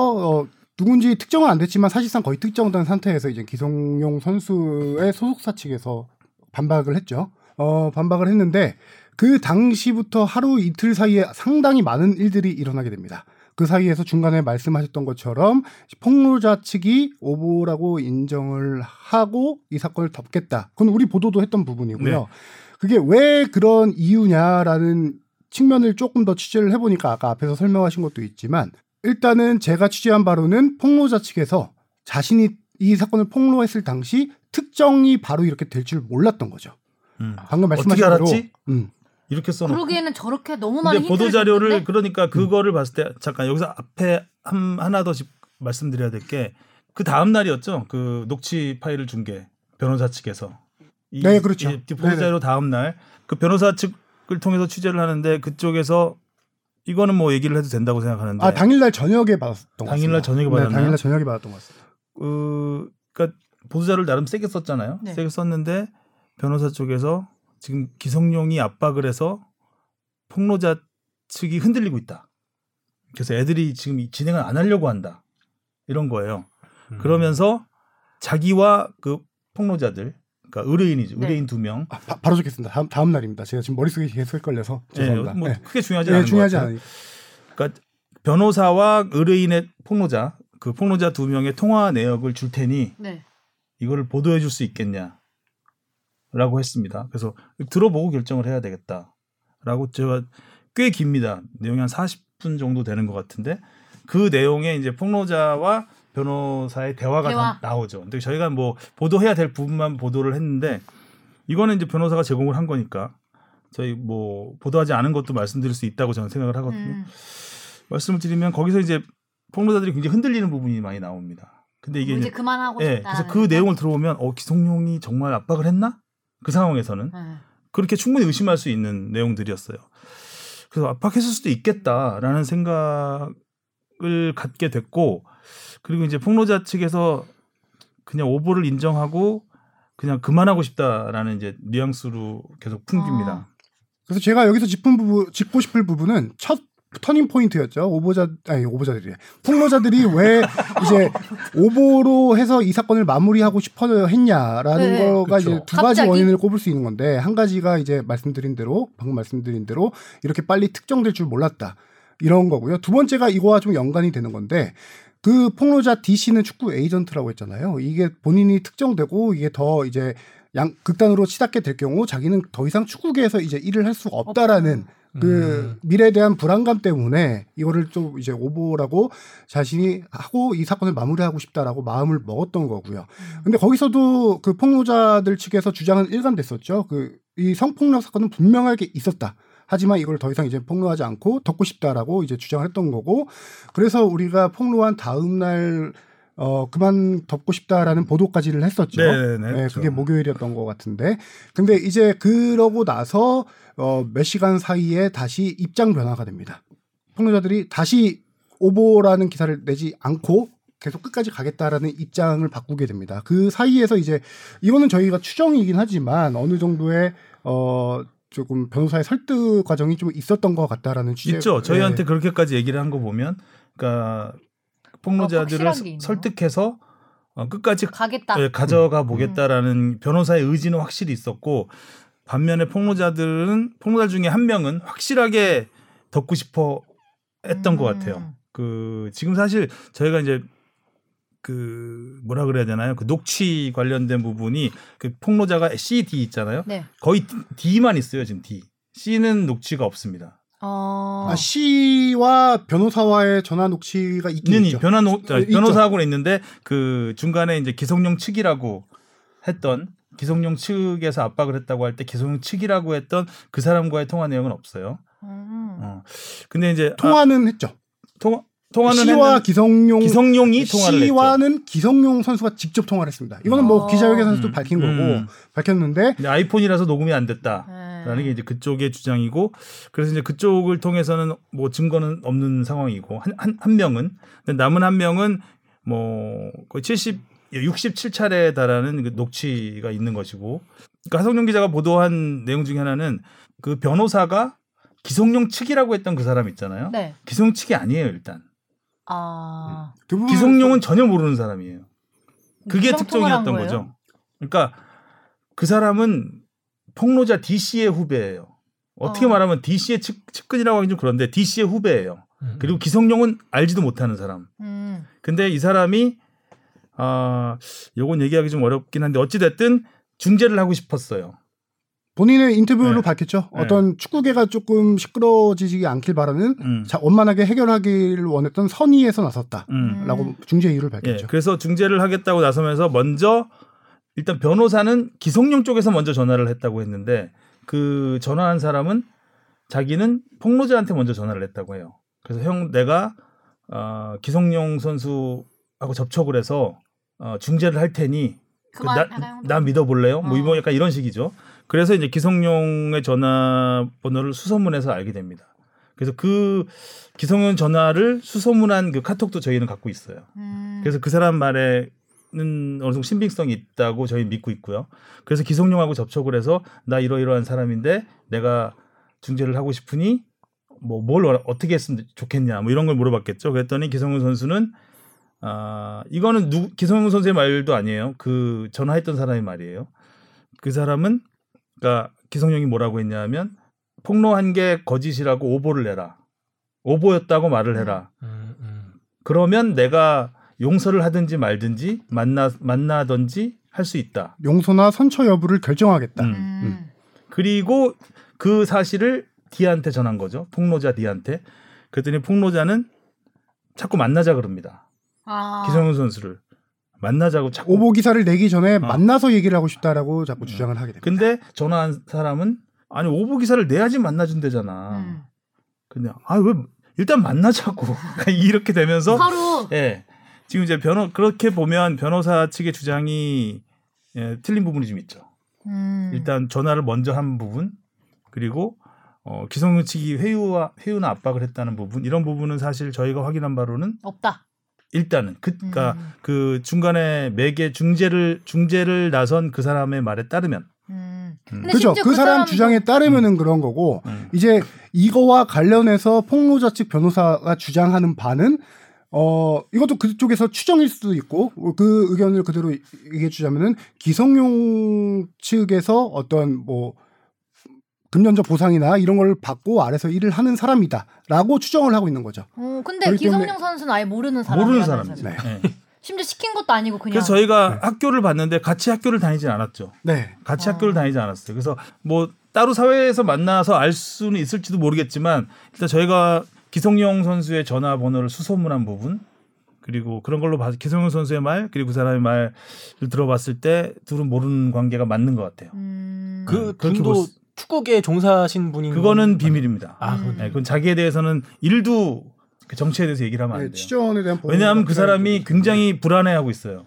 어, 누군지 특정은 안 됐지만 사실상 거의 특정된 상태에서 이제 기성용 선수의 소속사 측에서 반박을 했죠. 어, 반박을 했는데 그 당시부터 하루 이틀 사이에 상당히 많은 일들이 일어나게 됩니다. 그 사이에서 중간에 말씀하셨던 것처럼 폭로자 측이 오보라고 인정을 하고 이 사건을 덮겠다. 그건 우리 보도도 했던 부분이고요. 네. 그게 왜 그런 이유냐라는 측면을 조금 더 취재를 해보니까 아까 앞에서 설명하신 것도 있지만 일단은 제가 취재한 바로는 폭로자 측에서 자신이 이 사건을 폭로했을 당시 특정이 바로 이렇게 될 줄 몰랐던 거죠. 음. 방금 어떻게 말씀하신 대로 알았지? 음. 이렇게 써놓고. 그러기에는 저렇게 너무 많이 근데 보도 자료를? 그러니까 그거를 봤을 때 잠깐 여기서 앞에 한, 하나 더 짚- 말씀드려야 될 게 그 다음 날이었죠. 그 녹취 파일을 준 게 변호사 측에서 이, 네, 그렇죠. 이 보도 자료 다음 날 그 변호사 측을 통해서 취재를 하는데 그쪽에서 이거는 뭐 얘기를 해도 된다고 생각하는데 아 당일날 저녁에 받았던 것 당일날 같습니다. 저녁에 네, 받았나요? 당일날 저녁에 받았던 것 같습니다. 그 그러니까 보도 자료를 나름 세게 썼잖아요. 네. 세게 썼는데 변호사 쪽에서 지금 기성용이 압박을 해서 폭로자 측이 흔들리고 있다. 그래서 애들이 지금 이 진행을 안 하려고 한다. 이런 거예요. 음. 그러면서 자기와 그 폭로자들, 그러니까 의뢰인이죠. 네. 의뢰인 두 명. 아, 바, 바로 적겠습니다. 다음, 다음 날입니다. 제가 지금 머릿속에 계속 헷갈려서 예, 죄송합니다. 뭐 네. 크게 중요하지 네, 않은 중요하지. 않으니까. 그러니까 변호사와 의뢰인의 폭로자, 그 폭로자 두 명의 통화 내역을 줄 테니 네. 이거를 보도해 줄 수 있겠냐? 라고 했습니다. 그래서 들어보고 결정을 해야 되겠다. 라고 제가 꽤 깁니다. 내용이 한 40분 정도 되는 것 같은데 그 내용에 이제 폭로자와 변호사의 대화가 대화. 다 나오죠. 근데 저희가 뭐 보도해야 될 부분만 보도를 했는데 이거는 이제 변호사가 제공을 한 거니까 저희 뭐 보도하지 않은 것도 말씀드릴 수 있다고 저는 생각을 하거든요. 음. 말씀을 드리면 거기서 이제 폭로자들이 굉장히 흔들리는 부분이 많이 나옵니다. 근데 이게 뭐 이제 이제 그만하고 예, 싶다. 그래서 그 내용을 들어보면 어 기성용이 정말 압박을 했나? 그 상황에서는 네. 그렇게 충분히 의심할 수 있는 내용들이었어요. 그래서 압박했을 수도 있겠다라는 생각을 갖게 됐고 그리고 이제 폭로자 측에서 그냥 오보를 인정하고 그냥 그만하고 싶다라는 이제 뉘앙스로 계속 풍깁니다. 아. 그래서 제가 여기서 짚은 부분, 짚고 싶을 부분은 첫 터닝 포인트였죠. 오보자 아니 오보자들이 폭로자들이 왜 이제 오보로 해서 이 사건을 마무리하고 싶어 했냐라는 네. 거가 그쵸. 이제 두 가지 갑자기? 원인을 꼽을 수 있는 건데 한 가지가 이제 말씀드린 대로 방금 말씀드린 대로 이렇게 빨리 특정될 줄 몰랐다 이런 거고요. 두 번째가 이거와 좀 연관이 되는 건데 그 폭로자 D 씨는 축구 에이전트라고 했잖아요. 이게 본인이 특정되고 이게 더 이제 양 극단으로 치닫게 될 경우 자기는 더 이상 축구계에서 이제 일을 할 수가 없다라는 그 음. 미래에 대한 불안감 때문에 이거를 좀 이제 오보라고 자신이 하고 이 사건을 마무리하고 싶다라고 마음을 먹었던 거고요. 근데 거기서도 그 폭로자들 측에서 주장은 일관됐었죠. 그 이 성폭력 사건은 분명하게 있었다. 하지만 이걸 더 이상 이제 폭로하지 않고 덮고 싶다라고 이제 주장을 했던 거고 그래서 우리가 폭로한 다음 날 어, 그만 덮고 싶다라는 보도까지를 했었죠. 네네네, 네, 그렇죠. 그게 목요일이었던 것 같은데. 근데 이제 그러고 나서 어, 몇 시간 사이에 다시 입장 변화가 됩니다. 폭로자들이 다시 오보라는 기사를 내지 않고 계속 끝까지 가겠다라는 입장을 바꾸게 됩니다. 그 사이에서 이제 이거는 저희가 추정이긴 하지만 어느 정도의 어 조금 변호사의 설득 과정이 좀 있었던 것 같다라는 취재. 있죠. 저희한테 네. 그렇게까지 얘기를 한 거 보면, 그러니까 폭로자들을 어. 설득해서 어, 끝까지 가겠다. 예, 가져가 보겠다라는 변호사의 의지는 확실히 있었고 반면에 폭로자들은 폭로자 중에 한 명은 확실하게 덮고 싶어 했던 음. 것 같아요. 그 지금 사실 저희가 이제 그 뭐라 그래야 되나요? 그 녹취 관련된 부분이 그 폭로자가 CD 있잖아요. 네. 거의 D만 있어요 지금 D. C는 녹취가 없습니다. 어. 아, C와 변호사와의 전화 녹취가 있긴 는 있죠. 변화 노, 어, 있죠. 변호사하고는 있는데 그 중간에 이제 기성용 측이라고 했던 기성용 측에서 압박을 했다고 할 때 기성용 측이라고 했던 그 사람과의 통화 내용은 없어요. 음. 어. 근데 이제 통화는 했죠. 아, 통화 통화는 했는 기성용 기성용이 통화를 했죠. C와는 기성용 선수가 직접 통화를 했습니다. 이거는 뭐 어. 기자회견에서도 음, 밝힌 거고 음. 밝혔는데 근데 아이폰이라서 녹음이 안 됐다. 네. 라는 게 이제 그쪽의 주장이고 그래서 이제 그쪽을 통해서는 뭐 증거는 없는 상황이고 한 한 한 명은 근데 남은 한 명은 뭐 거의 70 67차례에 달하는 그 녹취가 있는 것이고 그러니까 하성룡 기자가 보도한 내용 중에 하나는 그 변호사가 기성용 측이라고 했던 그 사람 있잖아요. 네. 기성용 측이 아니에요, 일단. 아. 그 부분 기성용은 전혀 모르는 사람이에요. 그게 특종이었던? 거죠. 그러니까 그 사람은 폭로자 D 씨의 후배예요. 어떻게 어. 말하면 D 씨의 측, 측근이라고 하기 좀 그런데 D 씨의 후배예요. 음. 그리고 기성용은 알지도 못하는 사람. 음. 근데 이 사람이 아, 요건 얘기하기 좀 어렵긴 한데 어찌 됐든 중재를 하고 싶었어요. 본인의 인터뷰로 네. 밝혔죠. 네. 어떤 축구계가 조금 시끄러지지 않길 바라는 음. 자, 원만하게 해결하기를 원했던 선의에서 나섰다라고 음. 중재 이유를 예, 밝혔죠. 그래서 중재를 하겠다고 나서면서 먼저 일단 변호사는 기성용 쪽에서 먼저 전화를 했다고 했는데 그 전화한 사람은 자기는 폭로자한테 먼저 전화를 했다고 해요. 그래서 형 내가 어, 기성용 선수하고 접촉을 해서 어, 중재를 할 테니 그만 나. 나 믿어볼래요? 뭐 어. 이거 약간 이런 식이죠. 그래서 이제 기성용의 전화번호를 수소문해서 알게 됩니다. 그래서 그 기성용 전화를 수소문한 그 카톡도 저희는 갖고 있어요. 음. 그래서 그 사람 말에 는 어느 정도 신빙성이 있다고 저희 믿고 있고요. 그래서 기성용하고 접촉을 해서 나 이러이러한 사람인데 내가 중재를 하고 싶으니 뭐 뭘 어떻게 했으면 좋겠냐 뭐 이런 걸 물어봤겠죠. 그랬더니 기성용 선수는 아 이거는 누 기성용 선수의 말도 아니에요. 그 전화했던 사람의 말이에요. 그 사람은 그러니까 기성용이 뭐라고 했냐면 폭로한 게 거짓이라고 오보를 내라. 오보였다고 말을 해라. 음, 음. 그러면 내가 용서를 하든지 말든지 만나 만나든지 할 수 있다. 용서나 선처 여부를 결정하겠다. 음. 음. 그리고 그 사실을 D한테 전한 거죠. 폭로자 D한테. 그랬더니 폭로자는 자꾸 만나자 그럽니다. 아. 기성용 선수를 만나자고 자꾸. 오보 기사를 내기 전에 어. 만나서 얘기를 하고 싶다라고 자꾸 주장을 하게 됩니다. 근데 전화한 사람은 아니 오보 기사를 내야지 만나준대잖아. 음. 근데 아 왜 일단 만나자고 이렇게 되면서 서로 예. 지금 이제 변호 그렇게 보면 변호사 측의 주장이 예, 틀린 부분이 좀 있죠. 음. 일단 전화를 먼저 한 부분 그리고 어, 기성용 측이 회유와 회유나 압박을 했다는 부분 이런 부분은 사실 저희가 확인한 바로는 없다. 일단은 그니까 음. 그 중간에 매개 중재를 중재를 나선 그 사람의 말에 따르면 음. 음. 그죠? 심지어 그 사람 주장에 따르면은 그런 거고 음. 이제 이거와 관련해서 폭로자 측 변호사가 주장하는 바는 어 이것도 그쪽에서 추정일 수도 있고 그 의견을 그대로 얘기해 주자면은 기성용 측에서 어떤 뭐 금전적 보상이나 이런 걸 받고 아래서 일을 하는 사람이다라고 추정을 하고 있는 거죠. 어, 근데 기성용 선수는 아예 모르는 사람이야. 모르는 사람이죠. 네. 예. 심지어 시킨 것도 아니고 그냥. 그래서 저희가 네. 학교를 봤는데 같이 학교를 다니진 않았죠. 네. 같이 아. 학교를 다니지 않았어요. 그래서 뭐 따로 사회에서 만나서 알 수는 있을지도 모르겠지만 일단 저희가 기성용 선수의 전화번호를 수소문한 부분 그리고 그런 걸로 봐서 기성용 선수의 말 그리고 그 사람의 말을 들어봤을 때 둘은 모르는 관계가 맞는 것 같아요. 음. 그 분도 수- 축구계 종사하신 분인 그거는 건- 비밀입니다. 아, 음. 그건 네, 그건 자기에 대해서는 일도 그 정치에 대해서 얘기를 하면 안 네, 돼요. 치전에 대한 보호가 왜냐하면 그 사람이. 굉장히 불안해하고 있어요.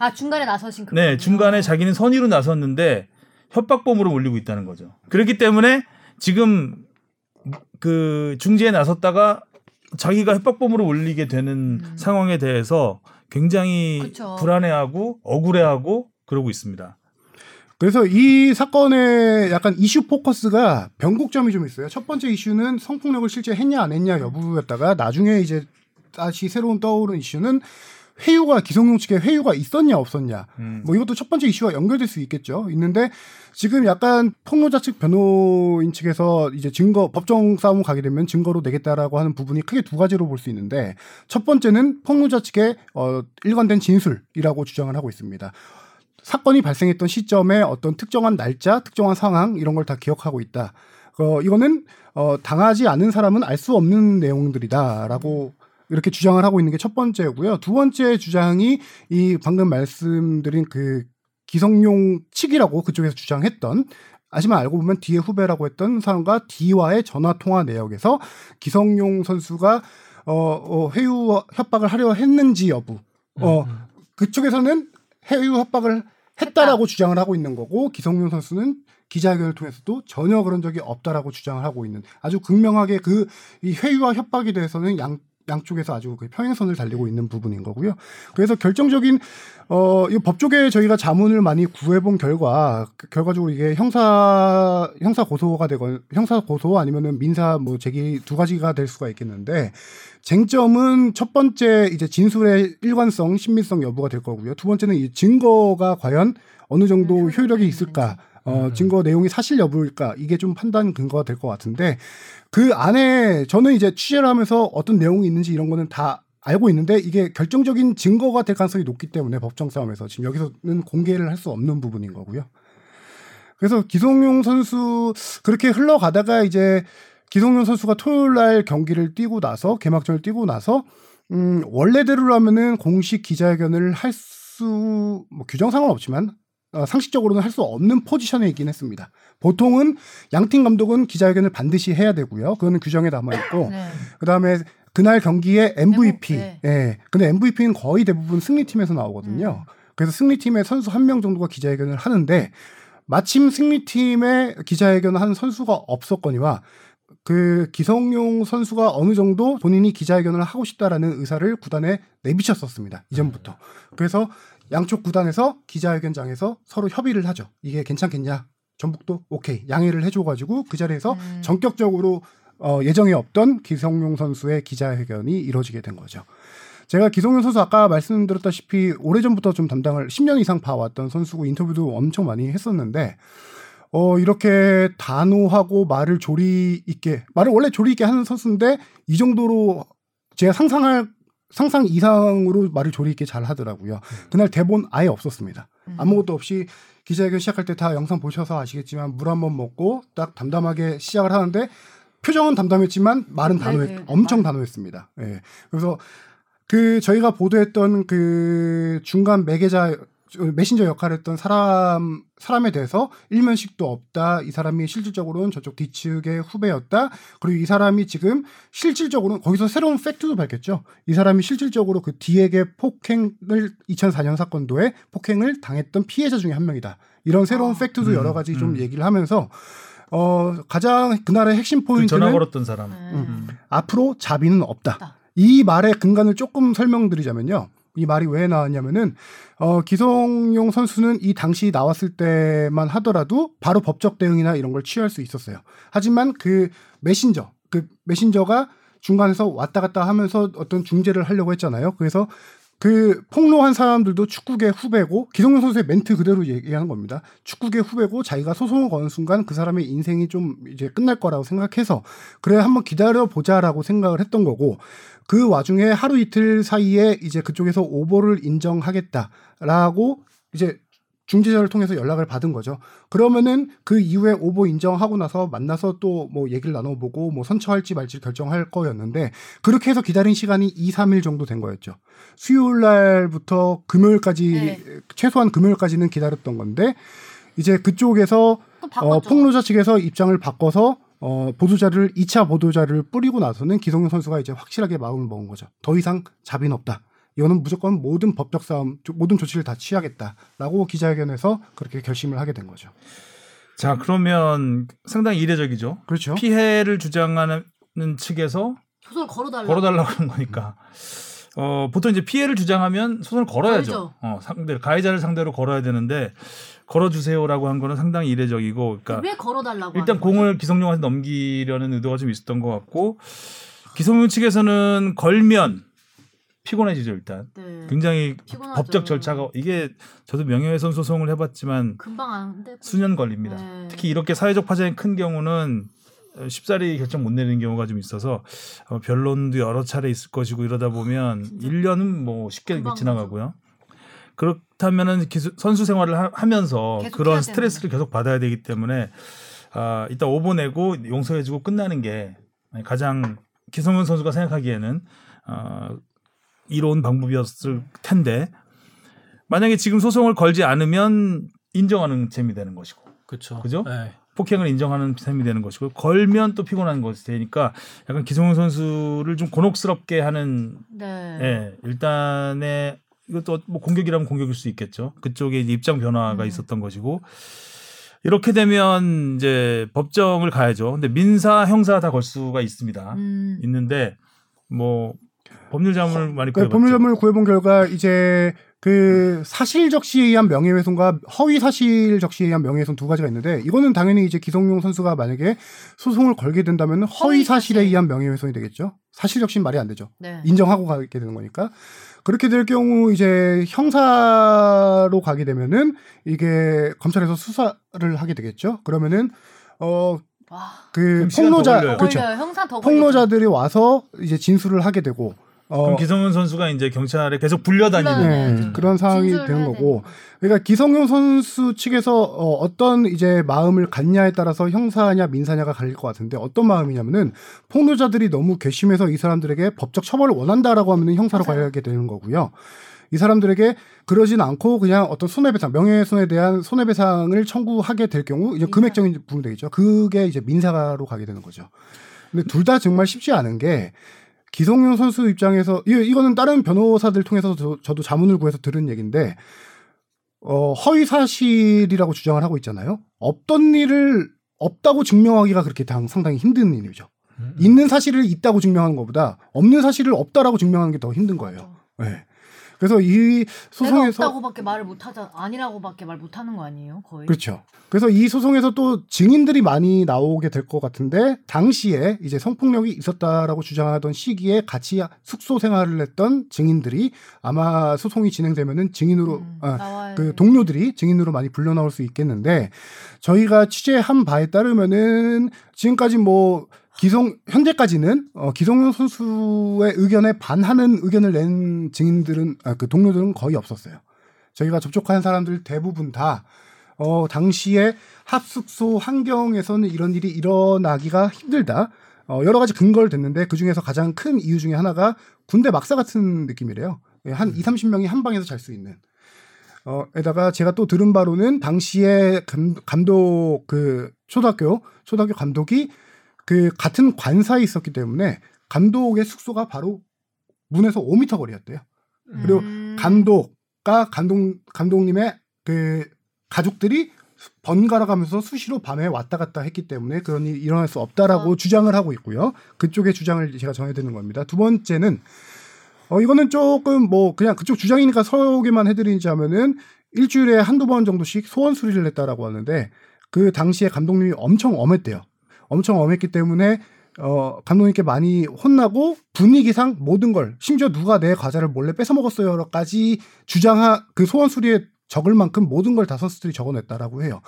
아 중간에 나서신 그. 네, 중간에 자기는 선의로 나섰는데 협박범으로 몰리고 있다는 거죠. 그렇기 때문에 지금 그 중재에 나섰다가 자기가 협박범으로 올리게 되는 음. 상황에 대해서 굉장히 그쵸. 불안해하고 억울해하고 그러고 있습니다. 그래서 이 사건의 약간 이슈 포커스가 변곡점이 좀 있어요. 첫 번째 이슈는 성폭력을 실제 했냐 안 했냐 여부였다가 나중에 이제 다시 새로운 떠오른 이슈는 회유가 기성용 측에 회유가 있었냐 없었냐. 음. 뭐 이것도 첫 번째 이슈와 연결될 수 있겠죠. 있는데 지금 약간 폭로자 측 변호인 측에서 이제 증거 법정 싸움 가게 되면 증거로 내겠다라고 하는 부분이 크게 두 가지로 볼 수 있는데 첫 번째는 폭로자 측의 어 일관된 진술이라고 주장을 하고 있습니다. 사건이 발생했던 시점에 어떤 특정한 날짜, 특정한 상황 이런 걸 다 기억하고 있다. 어, 이거는 어, 당하지 않은 사람은 알 수 없는 내용들이다라고 이렇게 주장을 하고 있는 게 첫 번째고요. 두 번째 주장이 이 방금 말씀드린 그 기성용 측이라고 그쪽에서 주장했던 하지만 알고 보면 D의 후배라고 했던 사람과 D와의 전화 통화 내역에서 기성용 선수가 어, 어 회유 협박을 하려 했는지 여부. 어 음, 음. 그쪽에서는 해유 협박을 했다라고 주장을 하고 있는 거고 기성용 선수는 기자회견을 통해서도 전혀 그런 적이 없다라고 주장을 하고 있는 아주 극명하게 그 이 회유와 협박에 대해서는 양 양쪽에서 아주 그 평행선을 달리고 있는 부분인 거고요. 그래서 결정적인 어, 이 법조계 저희가 자문을 많이 구해본 결과 그 결과적으로 이게 형사 형사 고소가 되건 형사 고소 아니면은 민사 뭐 제기 두 가지가 될 수가 있겠는데 쟁점은 첫 번째 이제 진술의 일관성, 신빙성 여부가 될 거고요. 두 번째는 이 증거가 과연 어느 정도 음, 효력이 있을까? 어, 음. 증거 내용이 사실 여부일까? 이게 좀 판단 근거가 될 것 같은데 그 안에 저는 이제 취재를 하면서 어떤 내용이 있는지 이런 거는 다 알고 있는데 이게 결정적인 증거가 될 가능성이 높기 때문에 법정 싸움에서 지금 여기서는 공개를 할 수 없는 부분인 거고요. 그래서 기성용 선수 그렇게 흘러가다가 이제 기성용 선수가 토요일 날 경기를 뛰고 나서 개막전을 뛰고 나서 음 원래대로라면은 공식 기자회견을 할 수 뭐 규정상은 없지만 어, 상식적으로는 할 수 없는 포지션에 있긴 했습니다. 보통은 양팀 감독은 기자회견을 반드시 해야 되고요. 그거는 규정에 남아 있고 네. 그다음에 그날 경기의 MVP. 네. 예. 근데 MVP는 거의 대부분 승리팀에서 나오거든요. 음. 그래서 승리팀의 선수 한 명 정도가 기자회견을 하는데 마침 승리팀의 기자회견을 하는 선수가 없었거니와 그 기성용 선수가 어느 정도 본인이 기자회견을 하고 싶다라는 의사를 구단에 내비쳤었습니다. 이전부터. 그래서 양쪽 구단에서 기자회견장에서 서로 협의를 하죠. 이게 괜찮겠냐? 전북도 오케이 양해를 해줘가지고 그 자리에서 음. 전격적으로 어, 예정에 없던 기성용 선수의 기자회견이 이루어지게 된 거죠. 제가 기성용 선수 아까 말씀드렸다시피 오래전부터 좀 담당을 10년 이상 봐왔던 선수고 인터뷰도 엄청 많이 했었는데 어 이렇게 단호하고 말을 조리 있게 말을 원래 조리 있게 하는 선수인데 이 정도로 제가 상상할 상상 이상으로 말을 조리 있게 잘 하더라고요. 그날 대본 아예 없었습니다. 음. 아무것도 없이 기자회견 시작할 때 다 영상 보셔서 아시겠지만 물 한 번 먹고 딱 담담하게 시작을 하는데 표정은 담담했지만 말은 네, 단호했 네, 엄청 말. 단호했습니다. 예. 그래서 그 저희가 보도했던 그 중간 매개자 메신저 역할을 했던 사람 사람에 대해서 일면식도 없다. 이 사람이 실질적으로는 저쪽 뒤측의 후배였다. 그리고 이 사람이 지금 실질적으로는 거기서 새로운 팩트도 밝혔죠. 이 사람이 실질적으로 그 뒤에게 폭행을 2004년 사건도에 폭행을 당했던 피해자 중에 한 명이다. 이런 새로운 아. 팩트도 음, 여러 가지 좀 음. 얘기를 하면서 어 가장 그날의 핵심 그 포인트는 전화 걸었던 사람. 네. 음. 앞으로 자비는 없다. 없다. 이 말의 근간을 조금 설명드리자면요. 이 말이 왜 나왔냐면은 어 기성용 선수는 이 당시 나왔을 때만 하더라도 바로 법적 대응이나 이런 걸 취할 수 있었어요. 하지만 그 메신저, 그 메신저가 중간에서 왔다 갔다 하면서 어떤 중재를 하려고 했잖아요. 그래서 그 폭로한 사람들도 축구계 후배고 기성용 선수의 멘트 그대로 얘기하는 겁니다. 축구계 후배고 자기가 소송을 거는 순간 그 사람의 인생이 좀 이제 끝날 거라고 생각해서 그래 한번 기다려 보자라고 생각을 했던 거고 그 와중에 하루 이틀 사이에 이제 그쪽에서 오보를 인정하겠다라고 이제 중재자를 통해서 연락을 받은 거죠. 그러면은 그 이후에 오보 인정하고 나서 만나서 또 뭐 얘기를 나눠보고 뭐 선처할지 말지 결정할 거였는데 그렇게 해서 기다린 시간이 2, 3일 정도 된 거였죠. 수요일 날부터 금요일까지 네. 최소한 금요일까지는 기다렸던 건데 이제 그쪽에서 또 어. 폭로자 측에서 입장을 바꿔서 어, 보도자를 2차 보도자를 뿌리고 나서는 기성용 선수가 이제 확실하게 마음을 먹은 거죠. 더 이상 자비는 없다. 이거는 무조건 모든 법적 싸움, 조- 모든 조치를 다 취하겠다라고 기자회견에서 그렇게 결심을 하게 된 거죠. 자 그러면 상당히 이례적이죠. 그렇죠. 피해를 주장하는 측에서 소설 걸어달라고. 걸어달라고 하는 거니까. 어, 보통 이제 피해를 주장하면 소송을 걸어야죠. 걸죠. 어, 상대 가해자를 상대로 걸어야 되는데 걸어주세요라고 한 거는 상당히 이례적이고, 그러니까 왜 걸어달라고? 일단 거죠? 공을 기성용한테 넘기려는 의도가 좀 있었던 것 같고 기성용 측에서는 걸면 피곤해지죠 일단. 네. 굉장히 피곤하죠. 법적 절차가 이게 저도 명예훼손 소송을 해봤지만 금방 안 돼. 수년 걸립니다. 네. 특히 이렇게 사회적 파장이 큰 경우는 쉽사리 결정 못 내리는 경우가 좀 있어서 어, 변론도 여러 차례 있을 것이고 이러다 보면 진짜. 1년은 뭐 쉽게 지나가고요. 그렇다면은 기수, 선수 생활을 하, 면서 그런 스트레스를 계속 받아야 되기 때문에 아, 이따 오보 내고 용서해주고 끝나는 게 가장 기성용 선수가 생각하기에는 어, 이로운 방법이었을 텐데 만약에 지금 소송을 걸지 않으면 인정하는 셈이 되는 것이고 그렇죠. 그죠? 네. 폭행을 인정하는 셈이 되는 것이고 걸면 또 피곤한 것이 되니까 약간 기성용 선수를 좀 곤혹스럽게 하는 네. 예, 일단의 이것도 뭐 공격이라면 공격일 수 있겠죠. 그쪽에 입장 변화가 음. 있었던 것이고 이렇게 되면 이제 법정을 가야죠. 근데 민사, 형사 다 걸 수가 있습니다. 음. 있는데 뭐 법률 자문을 많이 그 구해봤죠. 법률점을 구해본 결과 이제 그 사실 적시에 의한 명예훼손과 허위 사실 적시에 의한 명예훼손 두 가지가 있는데 이거는 당연히 이제 기성용 선수가 만약에 소송을 걸게 된다면 허위 사실에 사실. 의한 명예훼손이 되겠죠. 사실 적시는 말이 안 되죠. 네. 인정하고 가게 되는 거니까. 그렇게 될 경우 이제 형사로 가게 되면은 이게 검찰에서 수사를 하게 되겠죠. 그러면은 어 와. 그 폭로자. 그렇죠. 형사. 폭로자들이 와서 이제 진술을 하게 되고 어 그럼 기성용 선수가 이제 경찰에 계속 불려다니는 불러다니는 네, 음. 그런 상황이 되는 거고. 그러니까 기성용 선수 측에서 어, 어떤 이제 마음을 갖냐에 따라서 형사냐 민사냐가 갈릴 것 같은데 어떤 마음이냐면은 폭로자들이 너무 괘씸해서 이 사람들에게 법적 처벌을 원한다라고 하면은 형사로 맞아요. 가게 되는 거고요. 이 사람들에게 그러진 않고 그냥 어떤 손해배상, 명예훼손에 대한 손해배상을 청구하게 될 경우 이제. 금액적인 부분 되겠죠. 그게 이제 민사로 가게 되는 거죠. 근데 둘 다 정말 쉽지 않은 게 기성용 선수 입장에서 이, 이거는 다른 변호사들 통해서 저, 저도 자문을 구해서 들은 얘기인데 어, 허위 사실이라고 주장을 하고 있잖아요. 없던 일을 없다고 증명하기가 그렇게 당- 상당히 힘든 일이죠. 음. 있는 사실을 있다고 증명하는 것보다 없는 사실을 없다라고 증명하는 게 더 힘든 거예요. 네. 그래서 이 소송에서 없다고밖에 말을 못 하자 아니라고밖에 말 못 하는 거 아니에요 거의 그렇죠. 그래서 이 소송에서 또 증인들이 많이 나오게 될 것 같은데 당시에 이제 성폭력이 있었다라고 주장하던 시기에 같이 숙소 생활을 했던 증인들이 아마 소송이 진행되면은 증인으로 음, 아, 그 돼. 동료들이 증인으로 많이 불려 나올 수 있겠는데 저희가 취재한 바에 따르면은 지금까지 뭐 기성 현재까지는 어, 기성용 선수의 의견에 반하는 의견을 낸 증인들은 아, 그 동료들은 거의 없었어요. 저희가 접촉한 사람들 대부분 다 어, 당시에 합숙소 환경에서는 이런 일이 일어나기가 힘들다. 어, 여러 가지 근거를 댔는데 그 중에서 가장 큰 이유 중에 하나가 군대 막사 같은 느낌이래요. 예, 한 2, 30명이 한 방에서 잘 수 있는. 어, 에다가 제가 또 들은 바로는 당시에 감, 감독 그 초등학교 초등학교 감독이 그 같은 관사에 있었기 때문에 감독의 숙소가 바로 문에서 5m 거리였대요. 그리고 음. 감독과 감독 감독님의 그 가족들이 번갈아 가면서 수시로 밤에 왔다 갔다 했기 때문에 그런 일이 일어날 수 없다라고 어. 주장을 하고 있고요. 그쪽의 주장을 제가 전해드리는 겁니다. 두 번째는 어 이거는 조금 뭐 그냥 그쪽 주장이니까 소개만 해드리자면은 일주일에 한두 번 정도씩 소원 수리를 했다라고 하는데 그 당시에 감독님이 엄청 엄했대요. 엄청 엄했기 때문에 어 감독님께 많이 혼나고 분위기상 모든 걸 심지어 누가 내 과자를 몰래 뺏어 먹었어요까지 주장하 그 소원 수리에 적을 만큼 모든 걸 다 선수들이 적어냈다라고 해요.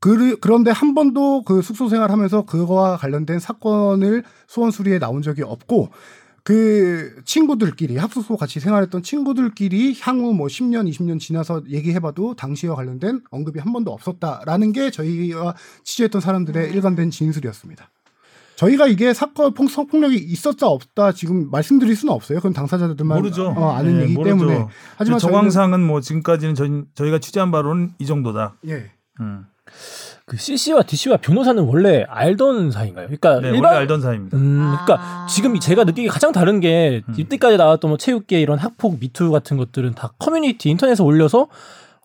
그, 그런데 한 번도 그 숙소 생활하면서 그거와 관련된 사건을 소원 수리에 나온 적이 없고 그 친구들끼리 합숙소 같이 생활했던 친구들끼리 향후 뭐 10년, 20년 지나서 얘기해봐도 당시와 관련된 언급이 한 번도 없었다라는 게 저희가 취재했던 사람들의 일관된 진술이었습니다. 저희가 이게 사건 폭- 성 폭력이 있었다 없다 지금 말씀드릴 수는 없어요. 그건 당사자들만 모르죠. 어, 아는 네, 얘기 모르죠. 때문에. 하지만 정황상은 뭐 지금까지는 저희, 저희가 취재한 바로는 이 정도다. 예. 음. 그 C 씨와 D 씨와 변호사는 원래 알던 사이인가요? 그러니까 네, 일반 원래 알던 사이입니다. 음, 아. 그러니까 지금 제가 느끼기 가장 다른 게 음. 이때까지 나왔던 뭐 체육계 이런 학폭 미투 같은 것들은 다 커뮤니티 인터넷에 올려서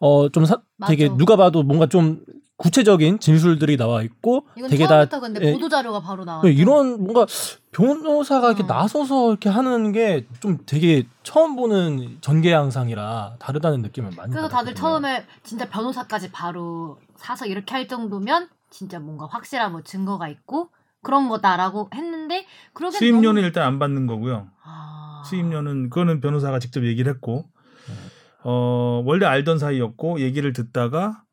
어좀 되게. 누가 봐도 뭔가 좀 구체적인 진술들이 나와 있고 이건 되게 다 처음부터 근데 예, 보도 자료가 바로 나왔죠. 이런 뭔가 변호사가 이렇게 어. 나서서 이렇게 하는 게 좀 되게 처음 보는 전개 양상이라 다르다는 느낌을 많이 그래서 다들 받았거든요. 처음에 진짜 변호사까지 바로 사서 이렇게 할 정도면 진짜 뭔가 확실한 뭐 증거가 있고 그런 거다라고 했는데 그러긴 수임료는 너무... 일단 안 받는 거고요. 아... 수임료는 그거는 변호사가 직접 얘기를 했고 어 원래 알던 사이였고 얘기를 듣다가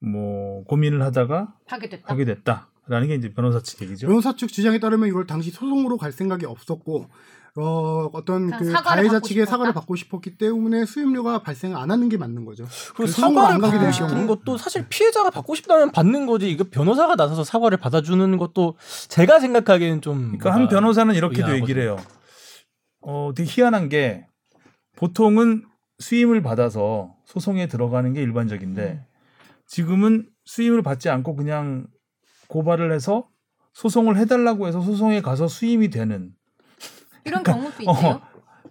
뭐 고민을 하다가 하게 됐다. 하게 됐다 라는 게 이제 변호사 측 얘기죠. 변호사 측 주장에 따르면 이걸 당시 소송으로 갈 생각이 없었고 어, 어떤 그 가해자 측의 싶었다? 사과를 받고 싶었기 때문에 수임료가 발생 안 하는 게 맞는 거죠. 그리고 그 사과를 안 가게 받고 될 싶은 경우. 것도 사실 피해자가 받고 싶다면 받는 거지 이거 변호사가 나서서 사과를 받아주는 것도 제가 생각하기에는 좀 그러니까 한 변호사는 이렇게도. 얘기를 해요. 어, 되게 희한한 게 보통은 수임을 받아서 소송에 들어가는 게 일반적인데 지금은 수임을 받지 않고 그냥 고발을 해서 소송을 해달라고 해서 소송에 가서 수임이 되는 이런 경우도 있대요. 어,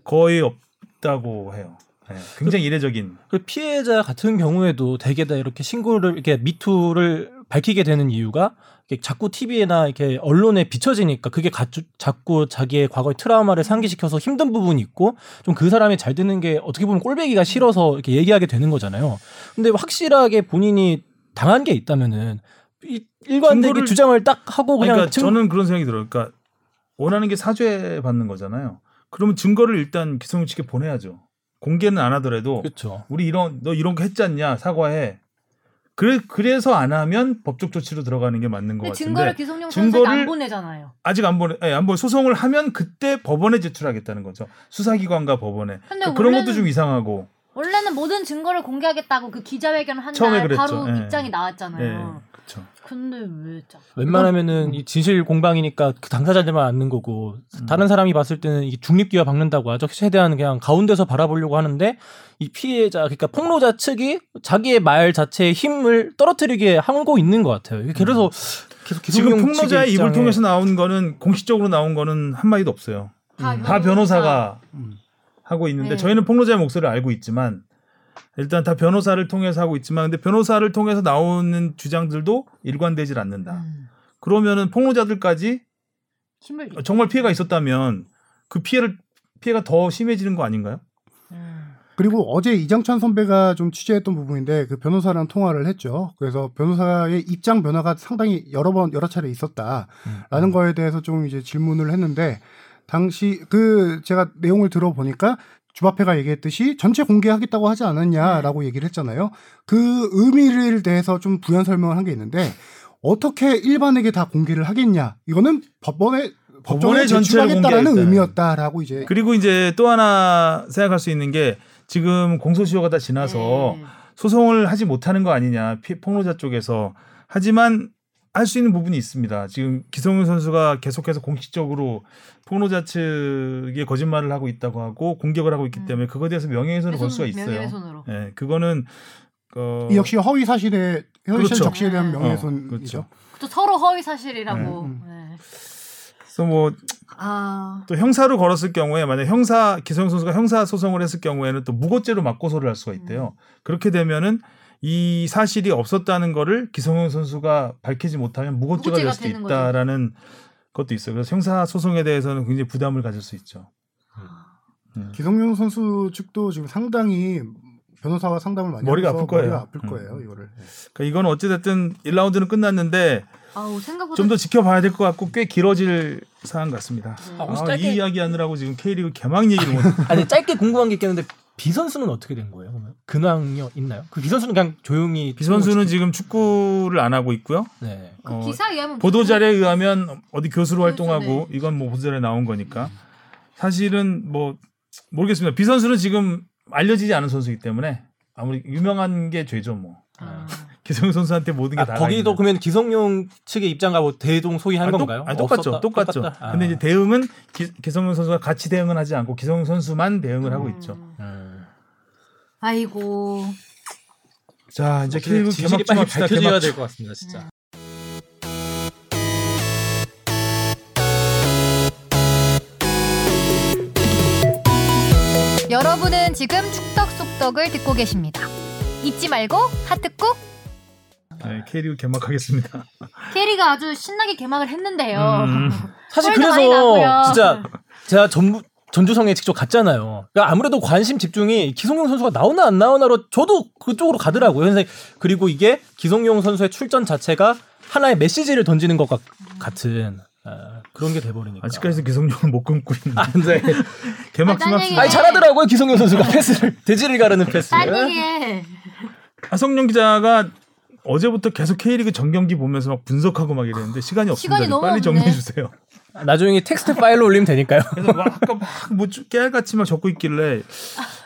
거의 없다고 해요. 네, 굉장히 이례적인. 그 피해자 같은 경우에도 대개 다 이렇게 신고를 이렇게 미투를 밝히게 되는 이유가 이렇게 자꾸 TV나 이렇게 언론에 비춰지니까 그게 가, 자꾸 자기의 과거의 트라우마를 상기시켜서 힘든 부분이 있고 좀 그 사람이 잘 되는 게 어떻게 보면 꼴배기가 싫어서 이렇게 얘기하게 되는 거잖아요. 근데 확실하게 본인이 당한 게 있다면은 이- 일관되게 증거를- 주장을 딱 하고 그냥 그러니까 증- 저는 그런 생각이 들어요. 그러니까 원하는 게 사죄 받는 거잖아요. 그러면 증거를 일단 기성용 측에 보내야죠. 공개는 안 하더라도 그렇죠. 우리 이런 너 이런 거 했지 않냐 사과해. 그래 그래서 안 하면 법적 조치로 들어가는 게 맞는 것 같은데 증거를 기성용 증거를- 안 보내잖아요. 아직 안 보내 예, 안 보내 소송을 하면 그때 법원에 제출하겠다는 거죠. 수사기관과 법원에 근데 그런 것도 좀 이상하고. 원래는 모든 증거를 공개하겠다고 그 기자회견 한 처음에 날 그랬죠. 바로 예. 입장이 예, 나왔잖아요. 그렇죠. 근데 왜 짜? 웬만하면은 이 진실 공방이니까 그 당사자들만 아는 거고 음. 다른 사람이 봤을 때는 이게 중립기와 박는다고 하죠. 최대한 그냥 가운데서 바라보려고 하는데 이 피해자 그러니까 폭로자 측이 자기의 말 자체의 힘을 떨어뜨리게 하고 있는 것 같아요. 그래서 계속 지금 폭로자의 입을 입장에 통해서 나온 거는 공식적으로 나온 거는 한 마디도 없어요. 다, 다 변호사가 음. 하고 있는데 네. 저희는 폭로자의 목소리를 알고 있지만 일단 다 변호사를 통해서 하고 있지만 근데 변호사를 통해서 나오는 주장들도 일관되질 않는다. 음. 그러면은 폭로자들까지 정말 피해가 있었다면 그 피해를 피해가 더 심해지는 거 아닌가요? 음. 그리고 어제 이정찬 선배가 좀 취재했던 부분인데 그 변호사랑 통화를 했죠. 그래서 변호사의 입장 변화가 상당히 여러 번 여러 차례 있었다라는 거에 대해서 좀 이제 질문을 했는데 당시 그 제가 내용을 들어보니까 주바페가 얘기했듯이 전체 공개하겠다고 하지 않았냐라고 얘기를 했잖아요. 그 의미를 대해서 좀 부연 설명을 한 게 있는데 어떻게 일반에게 다 공개를 하겠냐? 이거는 법원에 제출하겠다라는 공개하겠다. 의미였다라고 이제 그리고 이제 또 하나 생각할 수 있는 게 지금 공소시효가 다 지나서 네. 소송을 하지 못하는 거 아니냐 피- 폭로자 쪽에서 하지만 할 수 있는 부분이 있습니다. 지금 기성용 선수가 계속해서 공식적으로 폭로자 측에 거짓말을 하고 있다고 하고 공격을 하고 있기 음. 때문에 그거에 대해서 명예훼손을 걸 수가 있어요. 명예훼손으로. 예, 그거는 어, 이 역시 허위 사실에 허위 사실 그렇죠. 적시에 대한 네. 명예훼손이죠. 어, 그렇죠. 또 서로 허위 사실이라고. 음. 네. 그래서 뭐 아. 또 형사로 걸었을 경우에 만약 형사 기성 선수가 형사 소송을 했을 경우에는 또 무고죄로 맞고소를 할 수가 있대요. 그렇게 되면은 이 사실이 없었다는 거를 기성용 선수가 밝히지 못하면 무고죄가 무고죄가 될 수도 되는 거죠. 있다라는 것도 있어요. 그래서 형사 소송에 대해서는 굉장히 부담을 가질 수 있죠. 기성용 선수 측도 지금 상당히 변호사와 상담을 많이 머리가 아플 거예요. 머리가 아플 음. 거예요. 이거를. 그러니까 이건 어찌 됐든 1라운드는 끝났는데 아우 생각보다 좀더 지켜봐야 될 것 같고 꽤 길어질 사안 같습니다. 아, 혹시 아, 짧게- 이 이야기 하느라고 지금 K리그 개막 얘기를 못. 아니 짧게 궁금한 게 있겠는데 비 선수는 어떻게 된 거예요? 그러면 근황이 있나요? 그 비 선수는 그냥 조용히 비 선수는 지금 축구를 안 하고 있고요. 네. 그 어, 기사에 의하면 보도 자료에 의하면 어디 교수로 활동하고 이건 뭐 보도 자료에 나온 거니까 사실은 뭐 모르겠습니다. 비 선수는 지금 알려지지 않은 선수이기 때문에 아무리 유명한 게 죄죠 뭐. 아. 기성 선수한테 모든 게 아, 다. 거기도 그러면 기성용 측의 입장과 뭐 대동 소이한 똑- 건가요? 아니, 똑같죠. 없었다? 똑같죠. 똑같다? 아. 근데 이제 대응은 기, 기성용 선수가 같이 대응은 하지 않고 기성용 선수만 대응을 하고 있죠. 음. 음. 아이고. 자 이제 K리그 개막 좀 합시다. 밝혀져야 개막 될 좀. 것 같습니다, 진짜. 여러분은 지금 축덕 속덕을 듣고 계십니다. 잊지 말고 하트 꾹. 네, K리그 개막하겠습니다. 캐리가 아주 신나게 개막을 했는데요. 음. 사실 그래서. 진짜 제가 전부 전주성에 직접 갔잖아요. 그러니까 아무래도 관심 집중이 기성용 선수가 나오나 안 나오나로 저도 그쪽으로 가더라고요. 그리고 이게 기성용 선수의 출전 자체가 하나의 메시지를 던지는 것 같, 같은 아, 그런 게 돼버리니까. 아직까지도 기성용을 못 끊고 있는. 아, 근데 개막 아, 좀딴 합시다. 아니 잘하더라고요 기성용 선수가 패스를 돼지를 가르는 패스. 딴 얘기에 하성룡 기자가 어제부터 계속 K리그 정경기 보면서 막 분석하고 막 이랬는데 시간이 없습니다. 시간이 빨리 없네. 정리해 주세요. 나중에 텍스트 파일로 올리면 되니까요. 그래서 막 아까 막뭐 깨알같이 막 적고 있길래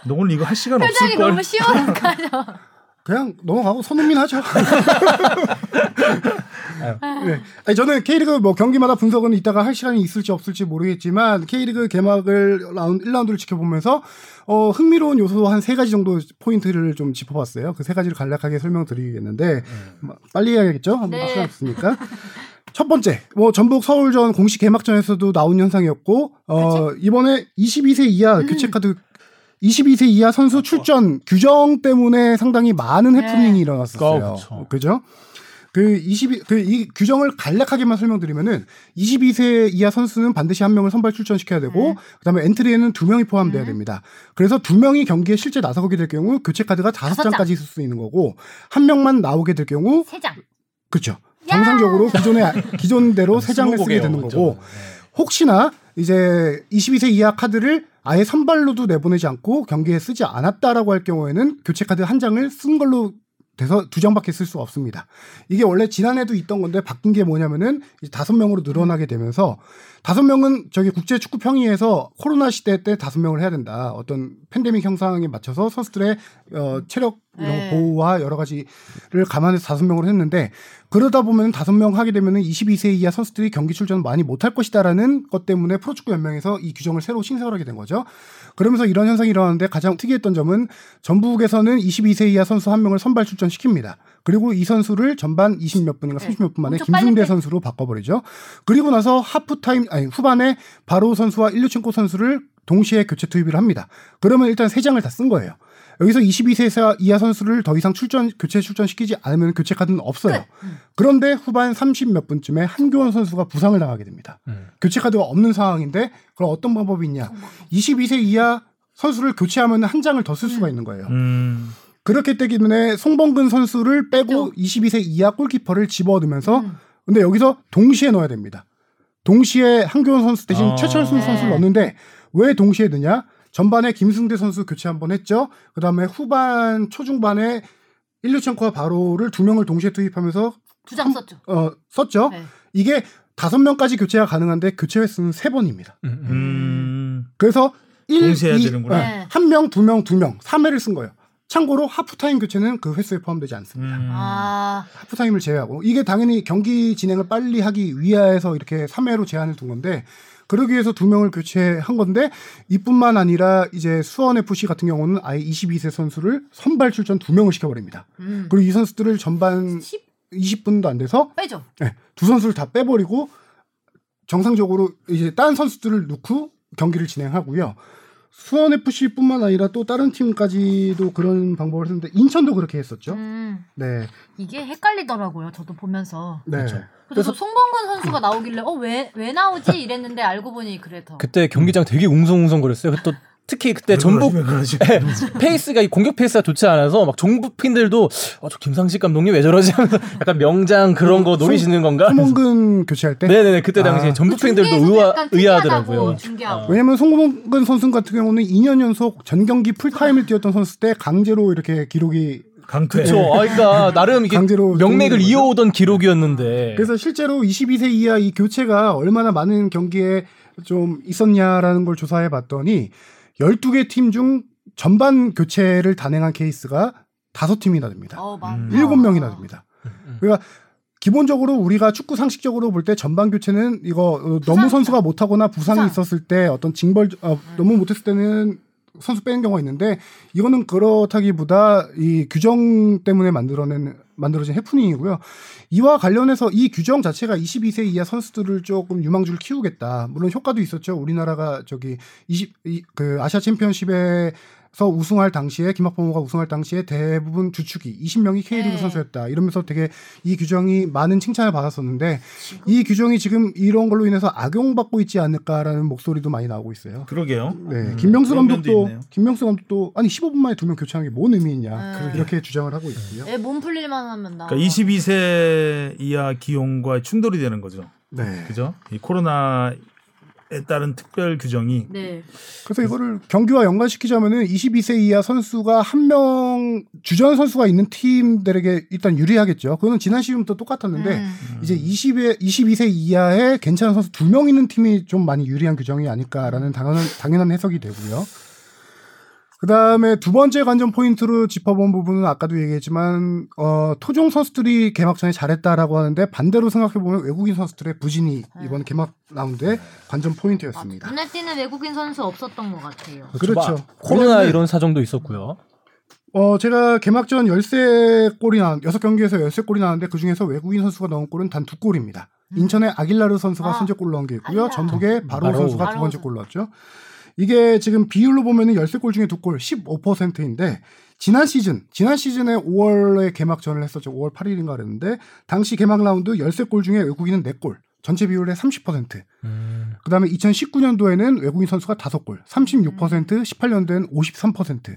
너 오늘 이거 할 시간 없을 표정이 걸. 너무 시원하죠. 그냥 넘어가고 손흥민 하죠. 네. 아니, 저는 K리그 뭐 경기마다 분석은 이따가 할 시간이 있을지 없을지 모르겠지만 K리그 개막을 라운 1라운드를 지켜보면서 어, 흥미로운 요소 한 세 가지 정도 포인트를 좀 짚어봤어요. 그 세 가지를 간략하게 설명드리겠는데 마- 빨리 해야겠죠? 한번 네. 시간 없으니까. 첫 번째, 뭐 전북 서울전 공식 개막전에서도 나온 현상이었고 어, 이번에 22세 이하 교체 카드 22세 이하 선수 출전 규정 때문에 상당히 많은 네. 해프닝이 일어났었어요. 어. 그죠? 그 22, 그이 규정을 간략하게만 설명드리면은 22세 이하 선수는 반드시 한 명을 선발 출전시켜야 되고 네. 그 다음에 엔트리에는 두 명이 포함돼야 네. 됩니다. 그래서 두 명이 경기에 실제 나서게 될 경우 교체 카드가 다섯 장. 장까지 있을 수 있는 거고 한 명만 나오게 될 경우 세 장. 그렇죠. 정상적으로 기존의 기존대로 세 장을 쓰게 되는? 거고 혹시나 이제 22세 이하 카드를 아예 선발로도 내보내지 않고 경기에 쓰지 않았다라고 할 경우에는 교체 카드 한 장을 쓴 걸로 돼서 두 장밖에 쓸 수 없습니다. 이게 원래 지난해도 있던 건데 바뀐 게 뭐냐면은 이제 다섯 명으로 늘어나게 되면서 다섯 명은 저기 국제 축구 평의에서 코로나 시대 때 다섯 명을 해야 된다. 어떤 팬데믹 형상에 맞춰서 선수들의 어, 체력 네. 보호와 여러 가지를 감안해서 다섯 명으로 했는데 그러다 보면 다섯 명 하게 되면은 22세 이하 선수들이 경기 출전 많이 못할 것이다라는 것 때문에 프로축구 연맹에서 이 규정을 새로 신설하게 된 거죠. 그러면서 이런 현상이 일어나는데 가장 특이했던 점은 전북에서는 22세 이하 선수 한 명을 선발 출전시킵니다. 그리고 이 선수를 전반 20몇 분인가 30몇 분 만에 김승대 빼- 선수로 바꿔버리죠. 그리고 나서 하프타임 아니 후반에 바로 선수와 일류첸코 선수를 동시에 교체 투입을 합니다. 그러면 일단 세 장을 다 쓴 거예요. 여기서 22세 이하 선수를 더 이상 출전 교체 출전시키지 않으면 교체 카드는 없어요. 그런데 후반 30 몇 분쯤에 한교원 선수가 부상을 당하게 됩니다. 음. 교체 카드가 없는 상황인데 그럼 어떤 방법이 있냐? 22세 이하 선수를 교체하면 한 장을 더 쓸 수가 있는 거예요. 음. 그렇기 때문에 송범근 선수를 빼고 그죠. 22세 이하 골키퍼를 집어넣으면서 음. 근데 여기서 동시에 넣어야 됩니다. 동시에 한교원 선수 대신 아. 최철순 네. 선수를 넣는데 왜 동시에 넣냐? 전반에 김승대 선수 교체 한 번 했죠. 그 다음에 후반 초중반에 일류첸코와 바로를 두 명을 동시에 투입하면서 두 장 썼죠. 어, 썼죠. 네. 이게 다섯 명까지 교체가 가능한데 교체 횟수는 세 번입니다. 음, 음. 음. 그래서 1, 동시에 해야 2, 되는구나. 네. 한 명, 두 명, 두 명, 3회를 쓴 거예요. 참고로 하프타임 교체는 그 횟수에 포함되지 않습니다. 음. 아, 하프타임을 제외하고 이게 당연히 경기 진행을 빨리 하기 위하여서 이렇게 3회로 제한을 둔 건데 그러기 위해서 두 명을 교체한 건데 이뿐만 아니라 이제 수원 FC 같은 경우는 아예 22세 선수를 선발 출전 두 명을 시켜버립니다. 음. 그리고 이 선수들을 전반 10 20분도 안 돼서 빼죠. 네, 두 선수를 다 빼버리고 정상적으로 이제 다른 선수들을 넣고 경기를 진행하고요. 수원 FC뿐만 아니라 또 다른 팀까지도 그런 방법을 했는데 인천도 그렇게 했었죠. 음, 네, 이게 헷갈리더라고요. 저도 보면서. 네. 그렇죠. 그래서 송범근 선수가 나오길래 어 왜 왜 나오지 이랬는데 알고 보니 그래서. 그때 경기장 되게 웅성웅성 거렸어요. 또 특히 그때 왜 전북 그러지? 네, 페이스가 이 공격 페이스가 좋지 않아서 막 전북 팬들도 어, 저 김상식 감독님 왜 저러지 하면서 약간 명장 그런 거 노리시는 건가? 송범근 교체할 때 네네네 그때 당시에 아. 전북 그 팬들도 의아, 의아하더라고요. 중계하고. 왜냐면 송범근 선수 같은 경우는 2년 연속 전 경기 풀타임을 뛰었던 선수 때 강제로 이렇게 기록이 강퇴. 그렇죠. 아, 그러니까 나름 이게 강제로 명맥을. 이어오던 기록이었는데. 그래서 실제로 22세 이하 이 교체가 얼마나 많은 경기에 좀 있었냐라는 걸 조사해 봤더니 12개 팀 중 전반 교체를 단행한 케이스가 다섯 팀이나 됩니다. 어. 음. 일곱 명이나 됩니다. 음. 그러니까 기본적으로 우리가 축구 상식적으로 볼 때 전반 교체는 이거 어, 너무 부상이다. 선수가 못하거나 부상이 부상. 있었을 때 어떤 징벌 어, 너무 못했을 때는 선수 빼는 경우가 있는데 이거는 그렇다기보다 이 규정 때문에 만들어낸 만들어진 해프닝이고요. 이와 관련해서 이 규정 자체가 22세 이하 선수들을 조금 유망주를 키우겠다. 물론 효과도 있었죠. 우리나라가 저기 20, 이, 그 아시아 챔피언십에 서 우승할 당시에 김학범호가 우승할 당시에 대부분 주축이 20명이 K리그 네. 선수였다. 이러면서 되게 이 규정이 많은 칭찬을 받았었는데 지금 이 규정이 지금 이런 걸로 인해서 악용받고 있지 않을까라는 목소리도 많이 나오고 있어요. 그러게요. 네, 음, 김명수 감독도. 김명수 감독도 아니 15분 만에 두 명 교체하는 게 뭔 의미 있냐 네. 이렇게 주장을 하고 있고요. 애몸 풀릴만 하면 나. 그러니까 22세 이하 기용과 충돌이 되는 거죠. 네. 그죠? 이 코로나에 따른 특별 규정이 네. 그래서 이거를 경기와 연관시키자면은 22세 이하 선수가 한 명 주전 선수가 있는 팀들에게 일단 유리하겠죠. 그거는 지난 시즌부터 똑같았는데 음. 이제 20에 22세 이하의 괜찮은 선수 두 명 있는 팀이 좀 많이 유리한 규정이 아닐까라는 당연한 당연한 해석이 되고요. 그 다음에 두 번째 관전 포인트로 짚어본 부분은 아까도 얘기했지만 어, 토종 선수들이 개막전에 잘했다라고 하는데 반대로 생각해 보면 외국인 선수들의 부진이 이번 개막 라운드의 관전 아, 포인트였습니다. 눈에 띄는 외국인 선수 없었던 것 같아요. 그렇죠. 막 코로나 이런 사정도 있었고요. 어, 제가 개막전 13골이 나, 6경기에서 13골이 나왔는데 그 중에서 외국인 선수가 넣은 골은 단 두 골입니다. 인천의 아길라르 선수가 아, 선제골 넣은 게 있고요. 전북의 바로 바로. 선수가 두 번째. 골 넣었죠. 이게 지금 비율로 보면은 13골 중에 두 골, 15%인데 지난 시즌, 지난 시즌에 5월에 개막전을 했었죠. 5월 8일인가 그랬는데 당시 개막 라운드 13골 중에 외국인은 4골. 전체 비율의 30%. 음. 그다음에 2019년도에는 외국인 선수가 5골, 36%, 18년도에는 53%.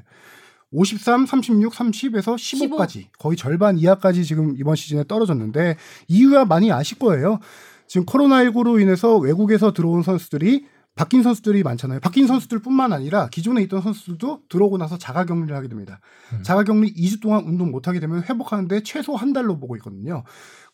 53, 36, 30에서 15까지 거의 절반 이하까지 지금 이번 시즌에 떨어졌는데 이유야 많이 아실 거예요. 지금 코로나19로 인해서 외국에서 들어온 선수들이 바뀐 선수들이 많잖아요. 바뀐 선수들뿐만 아니라 기존에 있던 선수들도 들어오고 나서 자가격리를 하게 됩니다. 자가격리 2주 동안 운동 못 하게 되면 회복하는데 최소 한 달로 보고 있거든요.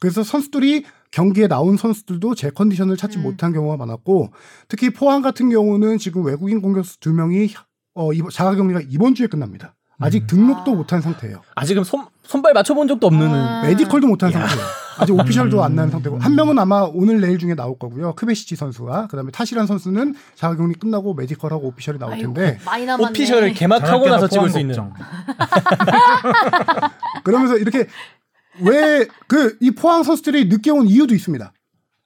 그래서 선수들이 경기에 나온 선수들도 제 컨디션을 찾지 음. 못한 경우가 많았고 특히 포항 같은 경우는 지금 외국인 공격수 두 명이 어, 자가격리가 이번 주에 끝납니다. 아직 음. 등록도 아. 못한 상태예요. 아직은 손, 손발 맞춰본 적도 없는 아. 메디컬도 못한 야. 상태예요. 아직 오피셜도 안난 음. 상태고 한 명은 아마 오늘 내일 중에 나올 거고요. 크베시치 선수와 그다음에 타시란 선수는 자가격리 끝나고 메디컬하고 오피셜이 나올 아이고, 텐데 남았네. 오피셜을 개막하고 나서 찍을 수 있는. 그러면서 이렇게 왜 그 이 포항 선수들이 늦게 온 이유도 있습니다.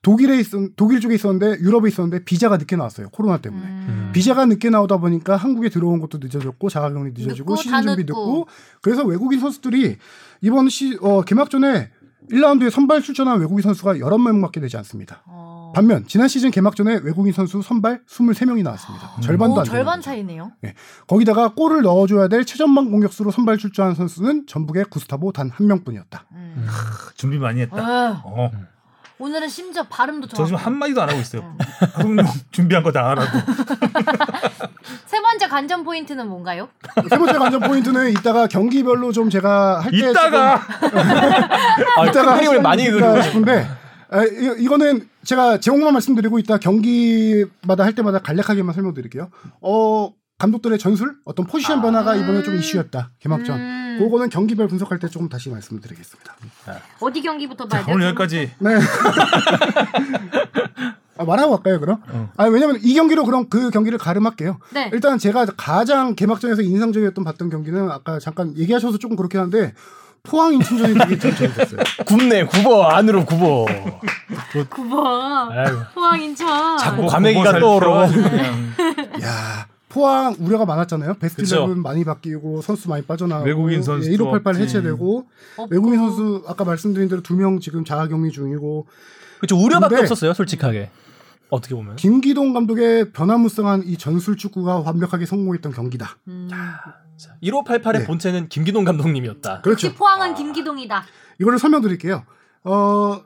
독일에 있 독일 쪽에 있었는데 유럽에 있었는데 비자가 늦게 나왔어요. 코로나 때문에. 음. 비자가 늦게 나오다 보니까 한국에 들어온 것도 늦어졌고 자가격리 늦어지고 늦고, 시즌 다 준비 늦고. 늦고 그래서 외국인 선수들이 이번 시 어, 개막전에 1라운드에 선발 출전한 외국인 선수가 11명밖에 되지 않습니다. 어. 반면 지난 시즌 개막전에 외국인 선수 선발 23명이 나왔습니다. 절반도 오, 안 되는 절반 거죠. 차이네요. 거기다가 골을 넣어줘야 될 최전방 공격수로 선발 출전한 선수는 전북의 구스타보 단 한 명뿐이었다. 음. 준비 많이 했다. 어, 어. 오늘은 심지어 발음도 저. 지금 한 마디도 안 하고 있어요. 하성룡 준비한 거 다 안 하고. 세 번째 관전 포인트는 뭔가요? 세 번째 관전 포인트는 이따가 경기별로 좀 제가 할 때 이따가 아, 이따가 큰 그림을 많이 그리고 싶은데 아, 이, 이거는 제가 제목만 말씀드리고 이따 경기마다 할 때마다 간략하게만 설명드릴게요. 어 감독들의 전술 어떤 포지션 변화가 이번에 좀 이슈였다 개막전. 음. 그거는 경기별 분석할 때 조금 다시 말씀을 드리겠습니다. 어디 경기부터 봐야 자, 돼요? 오늘 여기까지. 네. 아, 말하고 갈까요, 그럼? 어. 아, 왜냐면 이 경기로 그럼 그 경기를 가름할게요. 네. 일단 제가 가장 개막전에서 인상적이었던 봤던 경기는 아까 잠깐 얘기하셔서 조금 그렇긴 한데 포항 인천전이 되게 좀 재밌었어요. 굽네 굽어 안으로 굽어. 9번 아이고. 포항 인천. 자꾸 뭐 과메기가 그거 떠오르고. 야 포항 우려가 많았잖아요. 베스트 그쵸. 11 많이 바뀌고 선수 많이 빠져나오고 외국인 선수도 1588 없지. 해체되고 없고. 외국인 선수 아까 말씀드린 대로 두 명 지금 자가격리 중이고 그렇죠 우려밖에 없었어요 솔직하게. 어떻게 보면. 김기동 감독의 변화무쌍한 이 전술 축구가 완벽하게 성공했던 경기다. 음. 1588의 네. 본체는 김기동 감독님이었다. 그렇죠. 포항은 김기동이다. 이거를 설명드릴게요. 어,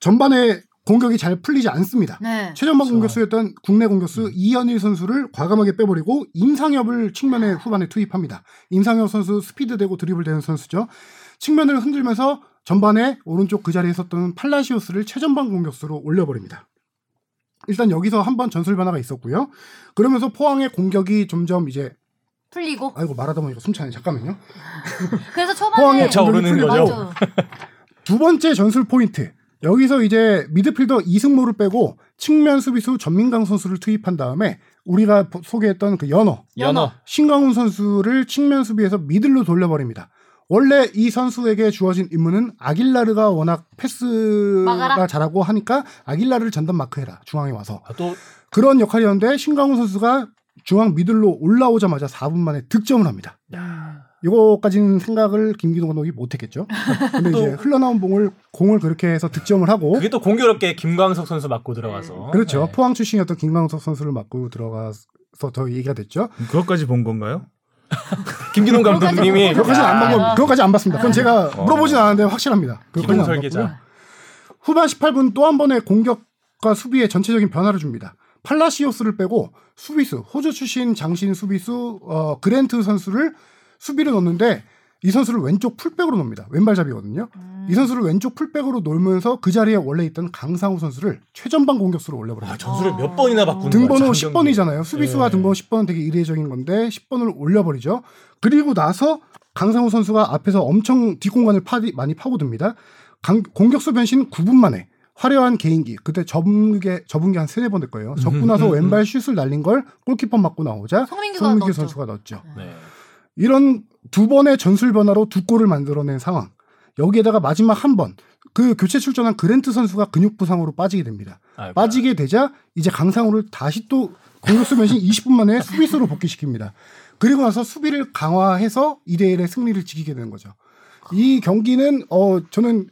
전반에 공격이 잘 풀리지 않습니다. 네. 최전방 그렇죠. 공격수였던 국내 공격수 이현일 선수를 과감하게 빼버리고 임상엽을 측면에 후반에 투입합니다. 임상엽 선수 스피드 되고 드리블 되는 선수죠. 측면을 흔들면서 전반에 오른쪽 그 자리에 섰던 팔라시오스를 최전방 공격수로 올려버립니다. 일단 여기서 한번 전술 변화가 있었고요. 그러면서 포항의 공격이 점점 이제 풀리고. 아이고 말하다 보니까 숨차네. 잠깐만요. 그래서 초반에 차오르는 공격이 풀리고 거죠. 두 번째 전술 포인트. 여기서 이제 미드필더 이승모를 빼고 측면 수비수 전민강 선수를 투입한 다음에 우리가 보- 소개했던 그 연어 연어. 신강훈 선수를 측면 수비에서 미들로 돌려버립니다. 원래 이 선수에게 주어진 임무는 아길라르가 워낙 패스가 막아라? 잘하고 하니까 아길라르를 전담 마크해라 중앙에 와서 아, 또 그런 역할이었는데 신강훈 선수가 중앙 미들로 올라오자마자 4분 만에 득점을 합니다. 이거까지는 생각을 김기동 감독이 못했겠죠. 근데 또- 이제 흘러나온 공을 공을 그렇게 해서 득점을 하고 그게 또 공교롭게 김광석 선수 맞고 들어가서. 그렇죠. 네. 포항 출신이었던 김광석 선수를 맞고 들어가서 더 얘기가 됐죠. 그것까지 본 건가요? 김기동 감독님이 그것까지 안 야. 보고 그것까지 안 봤습니다. 그건 제가 어. 물어보진 않았는데 확실합니다. 기동 안 설계자. 후반 18분 또 한 번의 공격과 수비에 전체적인 변화를 줍니다. 팔라시오스를 빼고 수비수 호주 출신 장신 수비수 어, 그랜트 선수를 수비를 넣는데 이 선수를 왼쪽 풀백으로 놓습니다. 왼발잡이거든요. 음. 이 선수를 왼쪽 풀백으로 놓으면서 그 자리에 원래 있던 강상우 선수를 최전방 공격수로 올려버립니다. 아, 전술을 몇 번이나 바꾸는 등번호 거야, 한 경기. 10번이잖아요. 수비수가 예. 등번호 10번은 되게 이례적인 건데 10번을 올려버리죠. 그리고 나서 강상우 선수가 앞에서 엄청 뒷공간을 파디, 많이 파고듭니다. 강- 공격수 변신 9분 만에 화려한 개인기 그때 접은 게 접은 게 한 세네 번 될 거예요. 접고 나서 음, 음, 음. 왼발 슛을 날린 걸 골키퍼 맞고 나오자 넣었죠. 선수가 넣었죠. 네. 이런 두 번의 전술 변화로 두 골을 만들어낸 상황. 여기에다가 마지막 한 번 그 교체 출전한 그랜트 선수가 근육 부상으로 빠지게 됩니다. 아이고. 빠지게 되자 이제 강상우를 다시 또 공격수 변신 20분 만에 수비수로 복귀시킵니다. 그리고 나서 수비를 강화해서 2대 1의 승리를 지키게 되는 거죠. 이 경기는 어 저는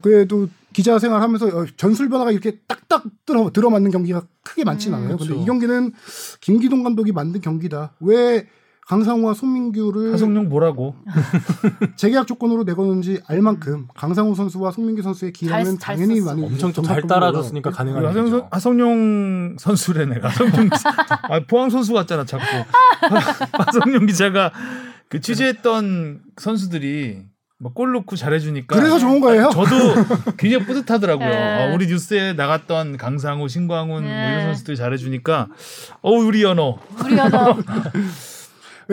그래도 기자 생활하면서 어, 전술 변화가 이렇게 딱딱 들어 들어맞는 경기가 크게 많지는 음, 않아요. 근데 그렇죠. 이 경기는 김기동 감독이 만든 경기다. 왜 강상우와 송민규를 하성룡 뭐라고? 재계약 조건으로 내거는 지 알 만큼 강상우 선수와 송민규 선수의 기량은 잘- 잘 당연히 썼어. 많이 엄청 좀잘 따라줬으니까. 가능한 하성, 일이죠. 하성룡 선수래 내가. 하성룡 아, 포항 선수 같잖아 자꾸. 하성룡 기자가 그 취재했던 선수들이 막골 넣고 잘해주니까. 그래서 좋은 거예요. 저도 굉장히 뿌듯하더라고요. 네. 어, 우리 뉴스에 나갔던 강상우, 신광훈 뭐 네. 이런 선수들이 잘해주니까 어 우리 연어. 우리 여자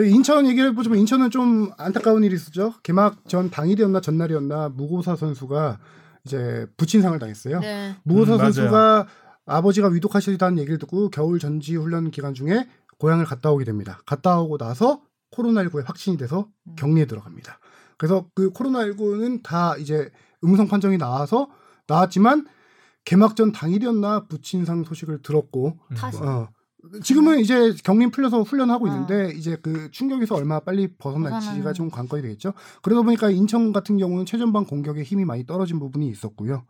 인천 얘기를 해보자면 인천은 좀 안타까운 일이 있었죠. 개막 전 당일이었나 전날이었나 무고사 선수가 이제 부친상을 당했어요. 네. 무고사 음. 선수가 아버지가 위독하시다는 얘기를 듣고 겨울 전지 훈련 기간 중에 고향을 갔다 오게 됩니다. 갔다 오고 나서 코로나19에 확진이 돼서 음. 격리에 들어갑니다. 그래서 그 코로나19는 다 이제 음성 판정이 나와서 나왔지만 개막전 당일이었나 부친상 소식을 들었고 다시 어, 지금은 이제 격리 풀려서 훈련하고 어. 있는데 이제 그 충격에서 얼마나 빨리 벗어날지가 좀 관건이 되겠죠. 그러다 보니까 인천 같은 경우는 최전방 공격에 힘이 많이 떨어진 부분이 있었고요.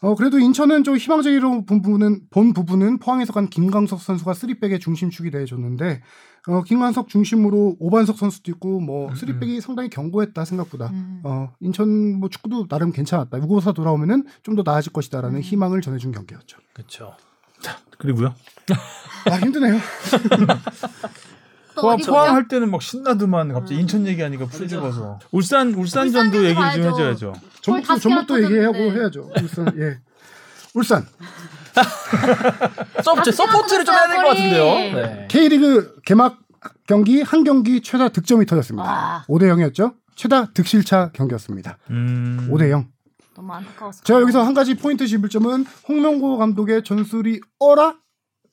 어 그래도 인천은 좀 희망적으로 본 부분은 본 부분은 포항에서 간 김광석 선수가 쓰리백의 중심축이 돼줬는데 어 김광석 중심으로 오반석 선수도 있고 뭐 음, 쓰리백이 상당히 견고했다 생각보다 음. 어 인천 뭐 축구도 나름 괜찮았다. 무고사 돌아오면은 좀 더 나아질 것이다라는 음. 희망을 전해준 경기였죠. 그렇죠. 그리고요. 아 힘드네요. 또 포항, 포항? 할 때는 막 신나더만 갑자기 음. 인천 얘기하니까 풀 죽어서 울산 울산전도 울산 얘기를 좀. 해줘야죠. 전북도 전북도 얘기하고. 해야죠. 울산 예. 울산 support 아, support를 좀 해야 될 것. 같은데요. 네. K리그 개막 경기 한 경기 최다 득점이 터졌습니다. 와. 5대 0이었죠. 최다 득실차 경기였습니다. 음. 5대 0. 너무 안타까웠어. 제가 여기서 한 가지 포인트 짚을 점은 홍명보 감독의 전술이 어라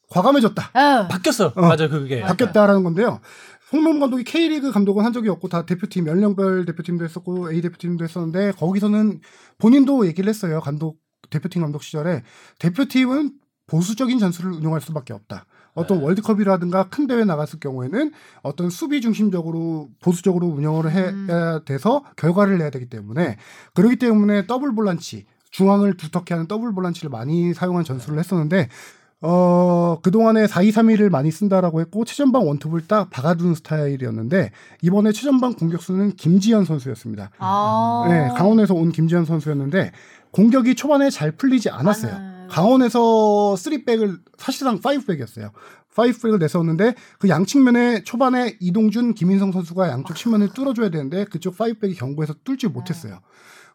과감해졌다. 에. 바뀌었어. 어. 맞아요. 그게. 바뀌었다라는 건데요. 홍명보 감독이 K리그 감독은 한 적이 없고 다 대표팀 연령별 대표팀도 했었고 A 대표팀도 했었는데 거기서는 본인도 얘기를 했어요. 감독 대표팀 감독 시절에 대표팀은 보수적인 전술을 운영할 수밖에 없다. 어떤 월드컵이라든가 큰 대회 나갔을 경우에는 어떤 수비 중심적으로 보수적으로 운영을 해야 돼서 결과를 내야 되기 때문에 그렇기 때문에 더블 볼란치 중앙을 두텁게 하는 더블 볼란치를 많이 사용한 전술을 했었는데 어, 그동안에 4-2-3-1을 많이 쓴다라고 했고, 최전방 원톱을 딱 박아두는 스타일이었는데, 이번에 최전방 공격수는 김지현 선수였습니다. 아. 네, 강원에서 온 김지현 선수였는데, 공격이 초반에 잘 풀리지 않았어요. 강원에서 3백을, 사실상 5백이었어요. 5백을 내세웠는데, 그 양측면에 초반에 이동준, 김인성 선수가 양쪽 측면을 뚫어줘야 되는데, 그쪽 5백이 경고해서 뚫지 못했어요.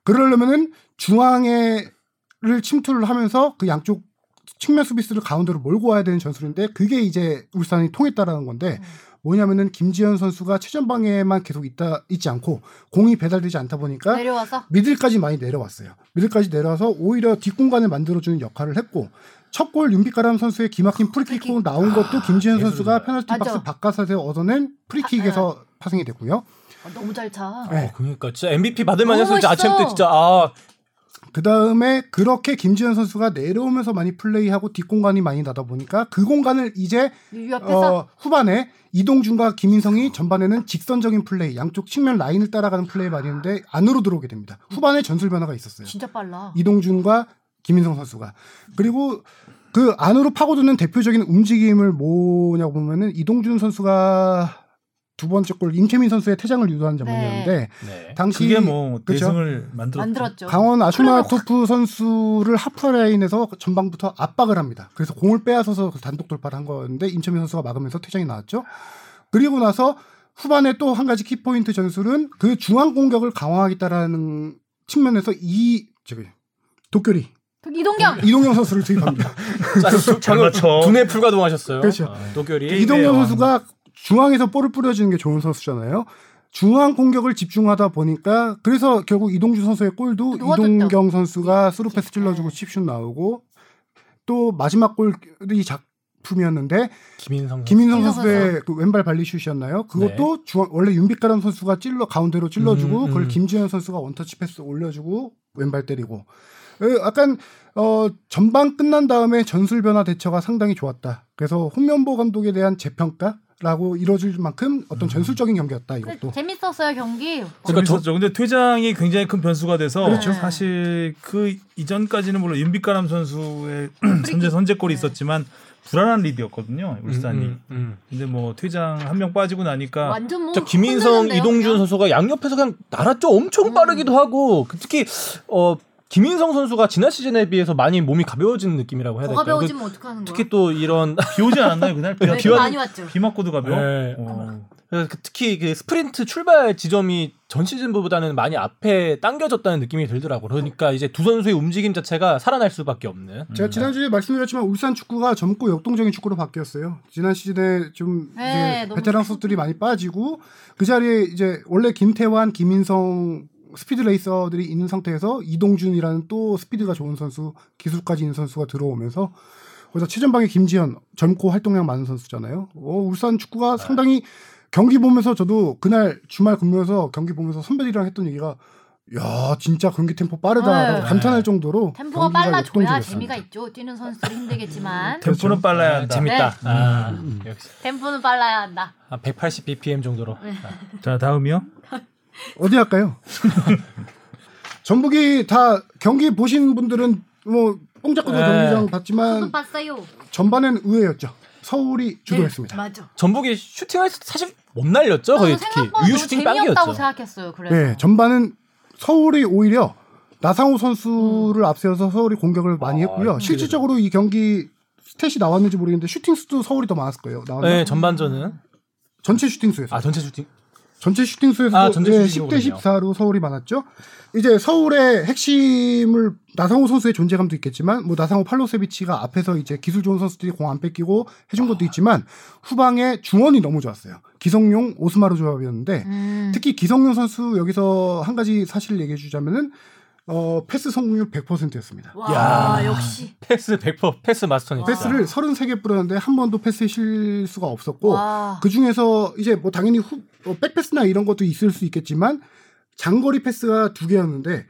그러려면은 중앙에를 침투를 하면서 그 양쪽 측면 수비수를 가운데로 몰고 와야 되는 전술인데 그게 이제 울산이 통했다라는 건데 뭐냐면은 김지현 선수가 최전방에만 계속 있다 있지 않고 공이 배달되지 않다 보니까 내려와서 미들까지 많이 내려왔어요. 미들까지 내려와서 오히려 뒷공간을 만들어주는 역할을 했고 첫 골 윤빛가람 선수의 기막힌 프리킥 프리킥. 나온 것도 김지현 예술이다. 선수가 페널티 맞아. 박스 바깥에서 얻어낸 프리킥에서 파생이 됐고요. 어, 너무 잘 차. 네. 어, 그러니까 진짜 MVP 받을 만했어. 진짜 아침 때. 진짜 아 그 다음에 그렇게 김지현 선수가 내려오면서 많이 플레이하고 뒷공간이 많이 나다 보니까 그 공간을 이제 어, 후반에 이동준과 김인성이 전반에는 직선적인 플레이, 양쪽 측면 라인을 따라가는 플레이 많이 했는데 안으로 들어오게 됩니다. 후반에 전술 변화가 있었어요. 진짜 빨라. 이동준과 김인성 선수가 그리고 그 안으로 파고드는 대표적인 움직임을 뭐냐고 보면은 이동준 선수가 두 번째 골 임채민 선수의 퇴장을 유도한 장면이었는데 네. 당시 그게 뭐? 대승을 만들었죠. 만들었죠. 강원 아슈마토프 선수를 하프라인에서 전방부터 압박을 합니다. 그래서 공을 빼앗아서 그 단독 돌파를 한 거였는데 임채민 선수가 막으면서 퇴장이 나왔죠. 그리고 나서 후반에 또 한 가지 키포인트 전술은 그 중앙 공격을 강화하겠다라는 측면에서 이 저기 도쿄 리 이동경 이동경 선수를 투입합니다. 자, 두- 잘 맞춰. 두뇌 풀가동하셨어요. 그렇죠. 아, 게임의 이동경 여왕. 선수가 중앙에서 볼을 뿌려주는 게 좋은 선수잖아요. 중앙 공격을 집중하다 보니까 그래서 결국 이동준 선수의 골도. 이동경 선수가 스루 패스 찔러주고 네. 칩슛 나오고 또 마지막 골이 작품이었는데 김인성 김인성 선수의 그 왼발 발리슛이었나요? 그것도 중앙 원래 윤빛가람 선수가 찔러 가운데로 찔러주고 음, 음. 그걸 김지현 선수가 원터치 패스 올려주고 왼발 때리고 에, 약간 어 전반 끝난 다음에 전술 변화 대처가 상당히 좋았다. 그래서 홍명보 감독에 대한 재평가 라고 이뤄질 만큼 어떤 전술적인 경기였다 이것도. 재밌었어요 경기. 그러니까 저- 재밌었죠. 근데 퇴장이 굉장히 큰 변수가 돼서 그렇죠. 사실 그 이전까지는 물론 윤빛가람 선수의 선제 선제골이 네. 있었지만 불안한 리드였거든요. 울산이. 음, 음. 근데 뭐 퇴장 한 명 빠지고 나니까 완전 뭐 김인성, 이동준? 선수가 양옆에서 그냥 날았죠. 엄청 음. 빠르기도 하고 그 특히 어 김인성 선수가 지난 시즌에 비해서 많이 몸이 가벼워진 느낌이라고 해야 더 될까요? 그 가벼워지면 어떡하는 거야? 특히 또 이런 비 오지 않았나요 그날? 비, 네, 비, 많이 왔죠. 비 맞고도 가벼워. 네. 어. 그래서 그 특히 그 스프린트 출발 지점이 전 시즌보다는 많이 앞에 당겨졌다는 느낌이 들더라고. 그러니까 이제 두 선수의 움직임 자체가 살아날 수밖에 없는. 제가 지난주에 말씀드렸지만 울산 축구가 젊고 역동적인 축구로 바뀌었어요. 지난 시즌에 좀 네, 이제 너무 베테랑 좋- 선수들이 많이 빠지고 그 자리에 이제 원래 김태환, 김인성 스피드 레이서들이 있는 상태에서 이동준이라는 또 스피드가 좋은 선수, 기술까지 있는 선수가 들어오면서 그래서 최전방에 김지현 젊고 활동량 많은 선수잖아요. 어, 울산 축구가 상당히 경기 보면서 저도 그날 주말 근무해서 경기 보면서 선배들이랑 했던 얘기가 야 진짜 경기 템포 빠르다 네. 감탄할 정도로 템포가 빨라줘야. 재미가 있죠. 뛰는 선수들이 힘들겠지만 템포는 빨라야 한다. 재밌다. 네. 아, 음. 역시 템포는 빨라야 한다. 한180 bpm 정도로. 네. 자 다음이요. 어디 할까요? 전북이 다 경기 보신 분들은 뭐 뽕잡고도 네. 경기장 봤지만 봤어요. 전반엔 의외였죠. 서울이 주도했습니다. 네, 맞아. 전북이 슈팅을 사실 못 날렸죠. 거의 저는 특히 생각보다 우유 너무 슈팅 재미없다고 빵이었죠. 생각했어요. 그래서 네, 전반은 서울이 오히려 나상호 선수를 앞세워서 서울이 공격을 많이 아, 했고요. 실질적으로 이 경기 stat이 나왔는지 모르겠는데 슈팅 수도 서울이 더 많았을 거예요. 나왔나? 네, 전반전은 전체 슈팅 수에서. 아 전체 슈팅. 전체 슈팅 수에서 아, 전체 네, 슈팅이군요. 10대 14로 서울이 많았죠. 이제 서울의 핵심을 나상호 선수의 존재감도 있겠지만 뭐 나상호 팔로세비치가 앞에서 이제 기술 좋은 선수들이 공 안 뺏기고 해준 것도 있지만 후방에 중원이 너무 좋았어요. 기성용 오스마르 조합이었는데 음. 특히 기성용 선수 여기서 한 가지 사실을 얘기해 주자면은 어, 패스 성공률 100%였습니다. 와 역시 패스 100% 패스 마스터니까. 패스를 33개 뿌렸는데 한 번도 패스 실수가 없었고 와. 그 중에서 이제 뭐 당연히 후, 어, 백패스나 이런 것도 있을 수 있겠지만 장거리 패스가 두 개였는데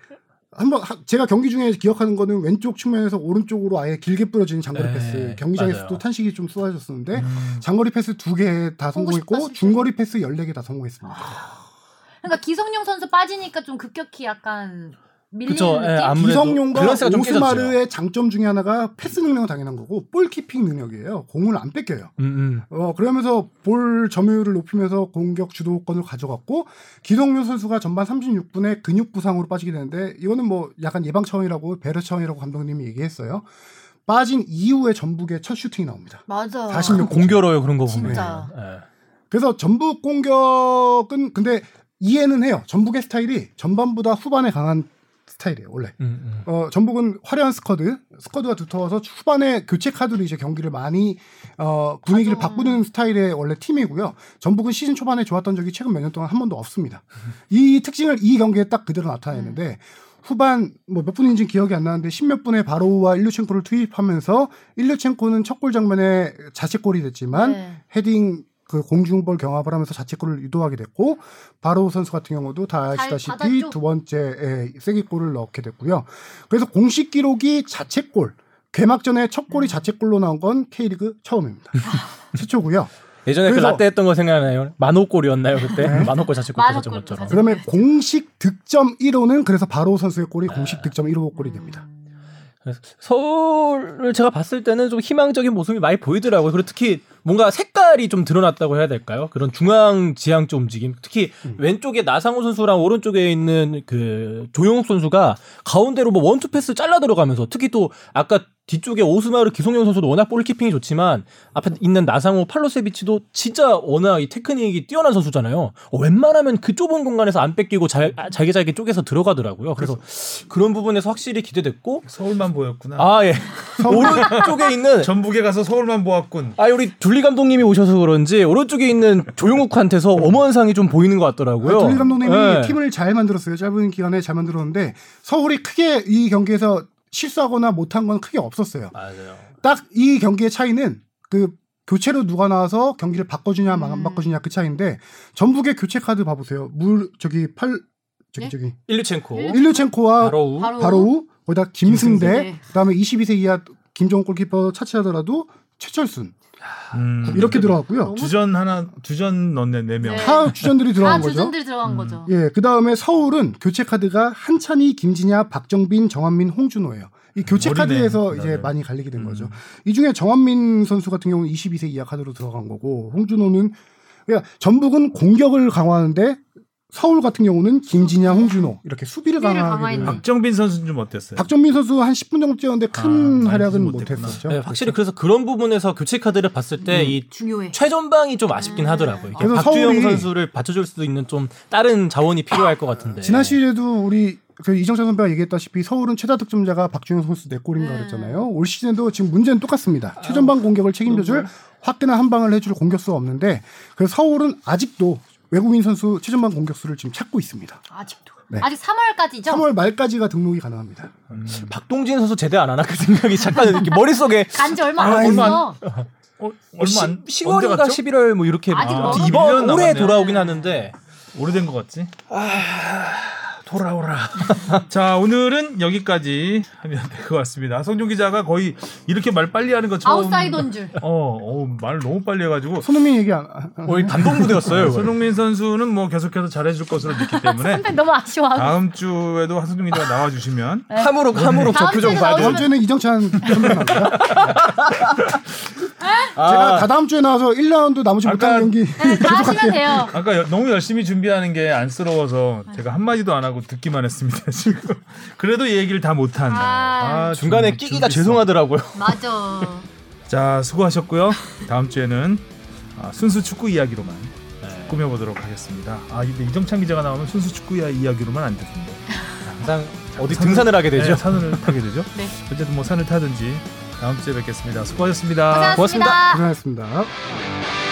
한번 하- 제가 경기 중에 기억하는 거는 왼쪽 측면에서 오른쪽으로 아예 길게 뿌려지는 장거리 네, 패스 경기장에서도 맞아요. 탄식이 좀 쏟아졌었는데 음. 장거리 패스 두 개 다 성공했고. 중거리 패스 14개 다 성공했습니다. 그러니까 기성용 선수 빠지니까 좀 급격히 약간 그쵸. 예, 아무래도 기성용과 밸런스가 좀 오스마르의 장점 중에 하나가 패스 능력은 당연한 거고 볼 키핑 능력이에요. 공을 안 뺏겨요. 음, 음. 어, 그러면서 볼 점유율을 높이면서 공격 주도권을 가져갔고, 기성용 선수가 전반 36분에 근육 부상으로 빠지게 되는데, 이거는 뭐 약간 예방 차원이라고, 배려 차원이라고 감독님이 얘기했어요. 빠진 이후에 전북의 첫 슈팅이 나옵니다. 맞아. 46 공교로워요 그런 거 보면. 진짜. 예. 그래서 전북 공격은 근데 이해는 해요. 전북의 스타일이 전반보다 후반에 강한 스타일이에요, 원래. 음, 음. 어, 전북은 화려한 스쿼드, 스쿼드가 두터워서 후반에 교체 카드로 이제 경기를 많이 어, 분위기를 맞아. 바꾸는 스타일의 원래 팀이고요. 전북은 시즌 초반에 좋았던 적이 최근 몇 년 동안 한 번도 없습니다. 이 특징을 이 경기에 딱 그대로 나타내는데 후반 뭐 몇 분인지 기억이 안 나는데 십몇 분에 바로우와 일류첸코를 투입하면서 일류첸코는 첫 골 장면에 자책골이 됐지만 네. 헤딩 그 공중볼 경합을 하면서 자책골을 유도하게 됐고 바로우 선수 같은 경우도 다잘 아시다시피. 두 번째 세기골을 넣게 됐고요. 그래서 공식 기록이 자책골 개막전에 첫 음. 골이 자책골로 나온 건 K리그 처음입니다. 최초고요. 예전에 그 라떼 했던 거 생각나요? 만호골이었나요 그때? 만호골 자책골 터졌던 것처럼. 그러면 공식 득점 1호는 그래서 바로우 선수의 골이 공식 득점 1호 골이 됩니다. 서울을 제가 봤을 때는 좀 희망적인 모습이 많이 보이더라고요. 그리고 특히 뭔가 색깔이 좀 드러났다고 해야 될까요? 그런 중앙 지향 쪽 움직임. 특히 왼쪽에 나상호 선수랑 오른쪽에 있는 그 조용욱 선수가 가운데로 뭐 원투 패스 잘라 들어가면서 특히 또 아까 뒤쪽에 오스마르 기성용 선수도 워낙 볼키핑이 좋지만 앞에 있는 나상호 팔로세비치도 진짜 워낙 이 테크닉이 뛰어난 선수잖아요. 어, 웬만하면 그 좁은 공간에서 안 뺏기고 잘, 아, 잘게 잘게 쪼개서 들어가더라고요. 그래서 그런 부분에서 확실히 기대됐고 서울만 보였구나. 아 예. 오른쪽에 있는 전북에 가서 서울만 보았군. 아 우리 둘리 감독님이 오셔서 그런지 오른쪽에 있는 조용욱한테서 엄원상이 좀 보이는 것 같더라고요. 둘리 감독님이 예. 팀을 잘 만들었어요. 짧은 기간에 잘 만들었는데 서울이 크게 이 경기에서 실수하거나 못한 건 크게 없었어요. 맞아요. 딱 이 경기의 차이는 그 교체로 누가 나와서 경기를 바꿔주냐 안 음. 바꿔주냐 그 차이인데 전북의 교체 카드 봐보세요. 물 저기 팔 저기 네? 저기 일류첸코, 일류첸코와 바로우, 바로 바로우 거기다 김승대 김승대. 그다음에 22세 이하 김정은 골키퍼 차치하더라도 최철순 음. 이렇게 들어갔고요. 주전 하나 주전 넣네 네 명. 네. 다 주전들이 다 들어간 거죠. 주전들이 들어간 음. 거죠. 예, 그 다음에 서울은 교체 카드가 한찬희, 김진야, 박정빈, 정한민, 홍준호예요. 이 교체 어리네, 카드에서 그다음에. 이제 많이 갈리게 된 음. 거죠. 이 중에 정한민 선수 같은 경우는 22세 이하 카드로 들어간 거고, 홍준호는 그러니까 전북은 공격을 강화하는데 서울 같은 경우는 김진야, 홍준호 이렇게 수비를 수비를. 되는. 박정빈 선수는 좀 어땠어요? 박정민 선수 한 10분 정도 뛰었는데 큰 아, 활약은. 못했었죠. 네, 확실히 그래서 그런 부분에서 교체 카드를 봤을 때이 중요해. 최전방이 좀 아쉽긴 음. 하더라고요. 그래서 박주영 서울이- 선수를 받쳐줄 수도 있는 좀 다른 자원이 필요할 것 같은데. 지난 시즌에도 우리 그 이정찬 선배가 얘기했다시피 서울은 최다 득점자가 박주영 선수 4골인가 음. 그랬잖아요. 올 시즌도 지금 문제는 똑같습니다. 최전방 공격을 책임져줄 화끈한 한 방을 해줄 공격수가 없는데 그래서 서울은 아직도 외국인 선수 최전방 공격수를 지금 찾고 있습니다. 아직도. 네. 아직 3월까지죠. 3월 말까지가 등록이 가능합니다. 음. 박동진 선수 제대 안 하나 그 생각이 잠깐 이렇게 머릿속에 간지 얼마 아, 안 됐어. 어, 얼마 안 10, 언제 10월인가 갔죠? 11월 뭐 이렇게 아. 이번 1년 올해 남았네요. 돌아오긴 하는데 오래된 것 같지? 돌아오라. 자, 오늘은 여기까지 하면 될 것 같습니다. 성종 기자가 거의 이렇게 말 빨리 하는 거 처음. 아웃사이더인 줄. 어, 어, 말을 너무 빨리 해가지고. 손흥민 얘기 안, 안- 거의 단독 무대였어요. 손흥민 선수는 뭐 계속해서 잘해줄 것으로 믿기 때문에 선배 너무 아쉬워하고. 다음 주에도 한성종 기자가 나와주시면 함으로 함으로 다음 저 표정 봐야 돼. 다음 주에는 이정찬 선수 나옵니다. 아, 제가 다 다음 주에 나와서 1라운드 나머지 못하는 연기 네, 다 하시면 돼요. 아까 여- 너무 열심히 준비하는 게 안쓰러워서 제가 한마디도 안 하고 듣기만 했습니다, 지금. 그래도 이 얘기를 다 못한. 아. 중간에 준- 끼기가 준비성. 죄송하더라고요. 맞아. 자, 수고하셨고요. 다음 주에는 아, 순수 축구 이야기로만 네. 꾸며보도록 하겠습니다. 아, 근데 이정찬 기자가 나오면 순수 축구 이야기로만 안 듣는데. 항상 어디 등산을 하게 되죠. 네, 산을 타게 되죠. 네. 어쨌든 뭐 산을 타든지 다음 주에 뵙겠습니다. 수고하셨습니다. 고맙습니다. 고맙습니다. 고생하셨습니다.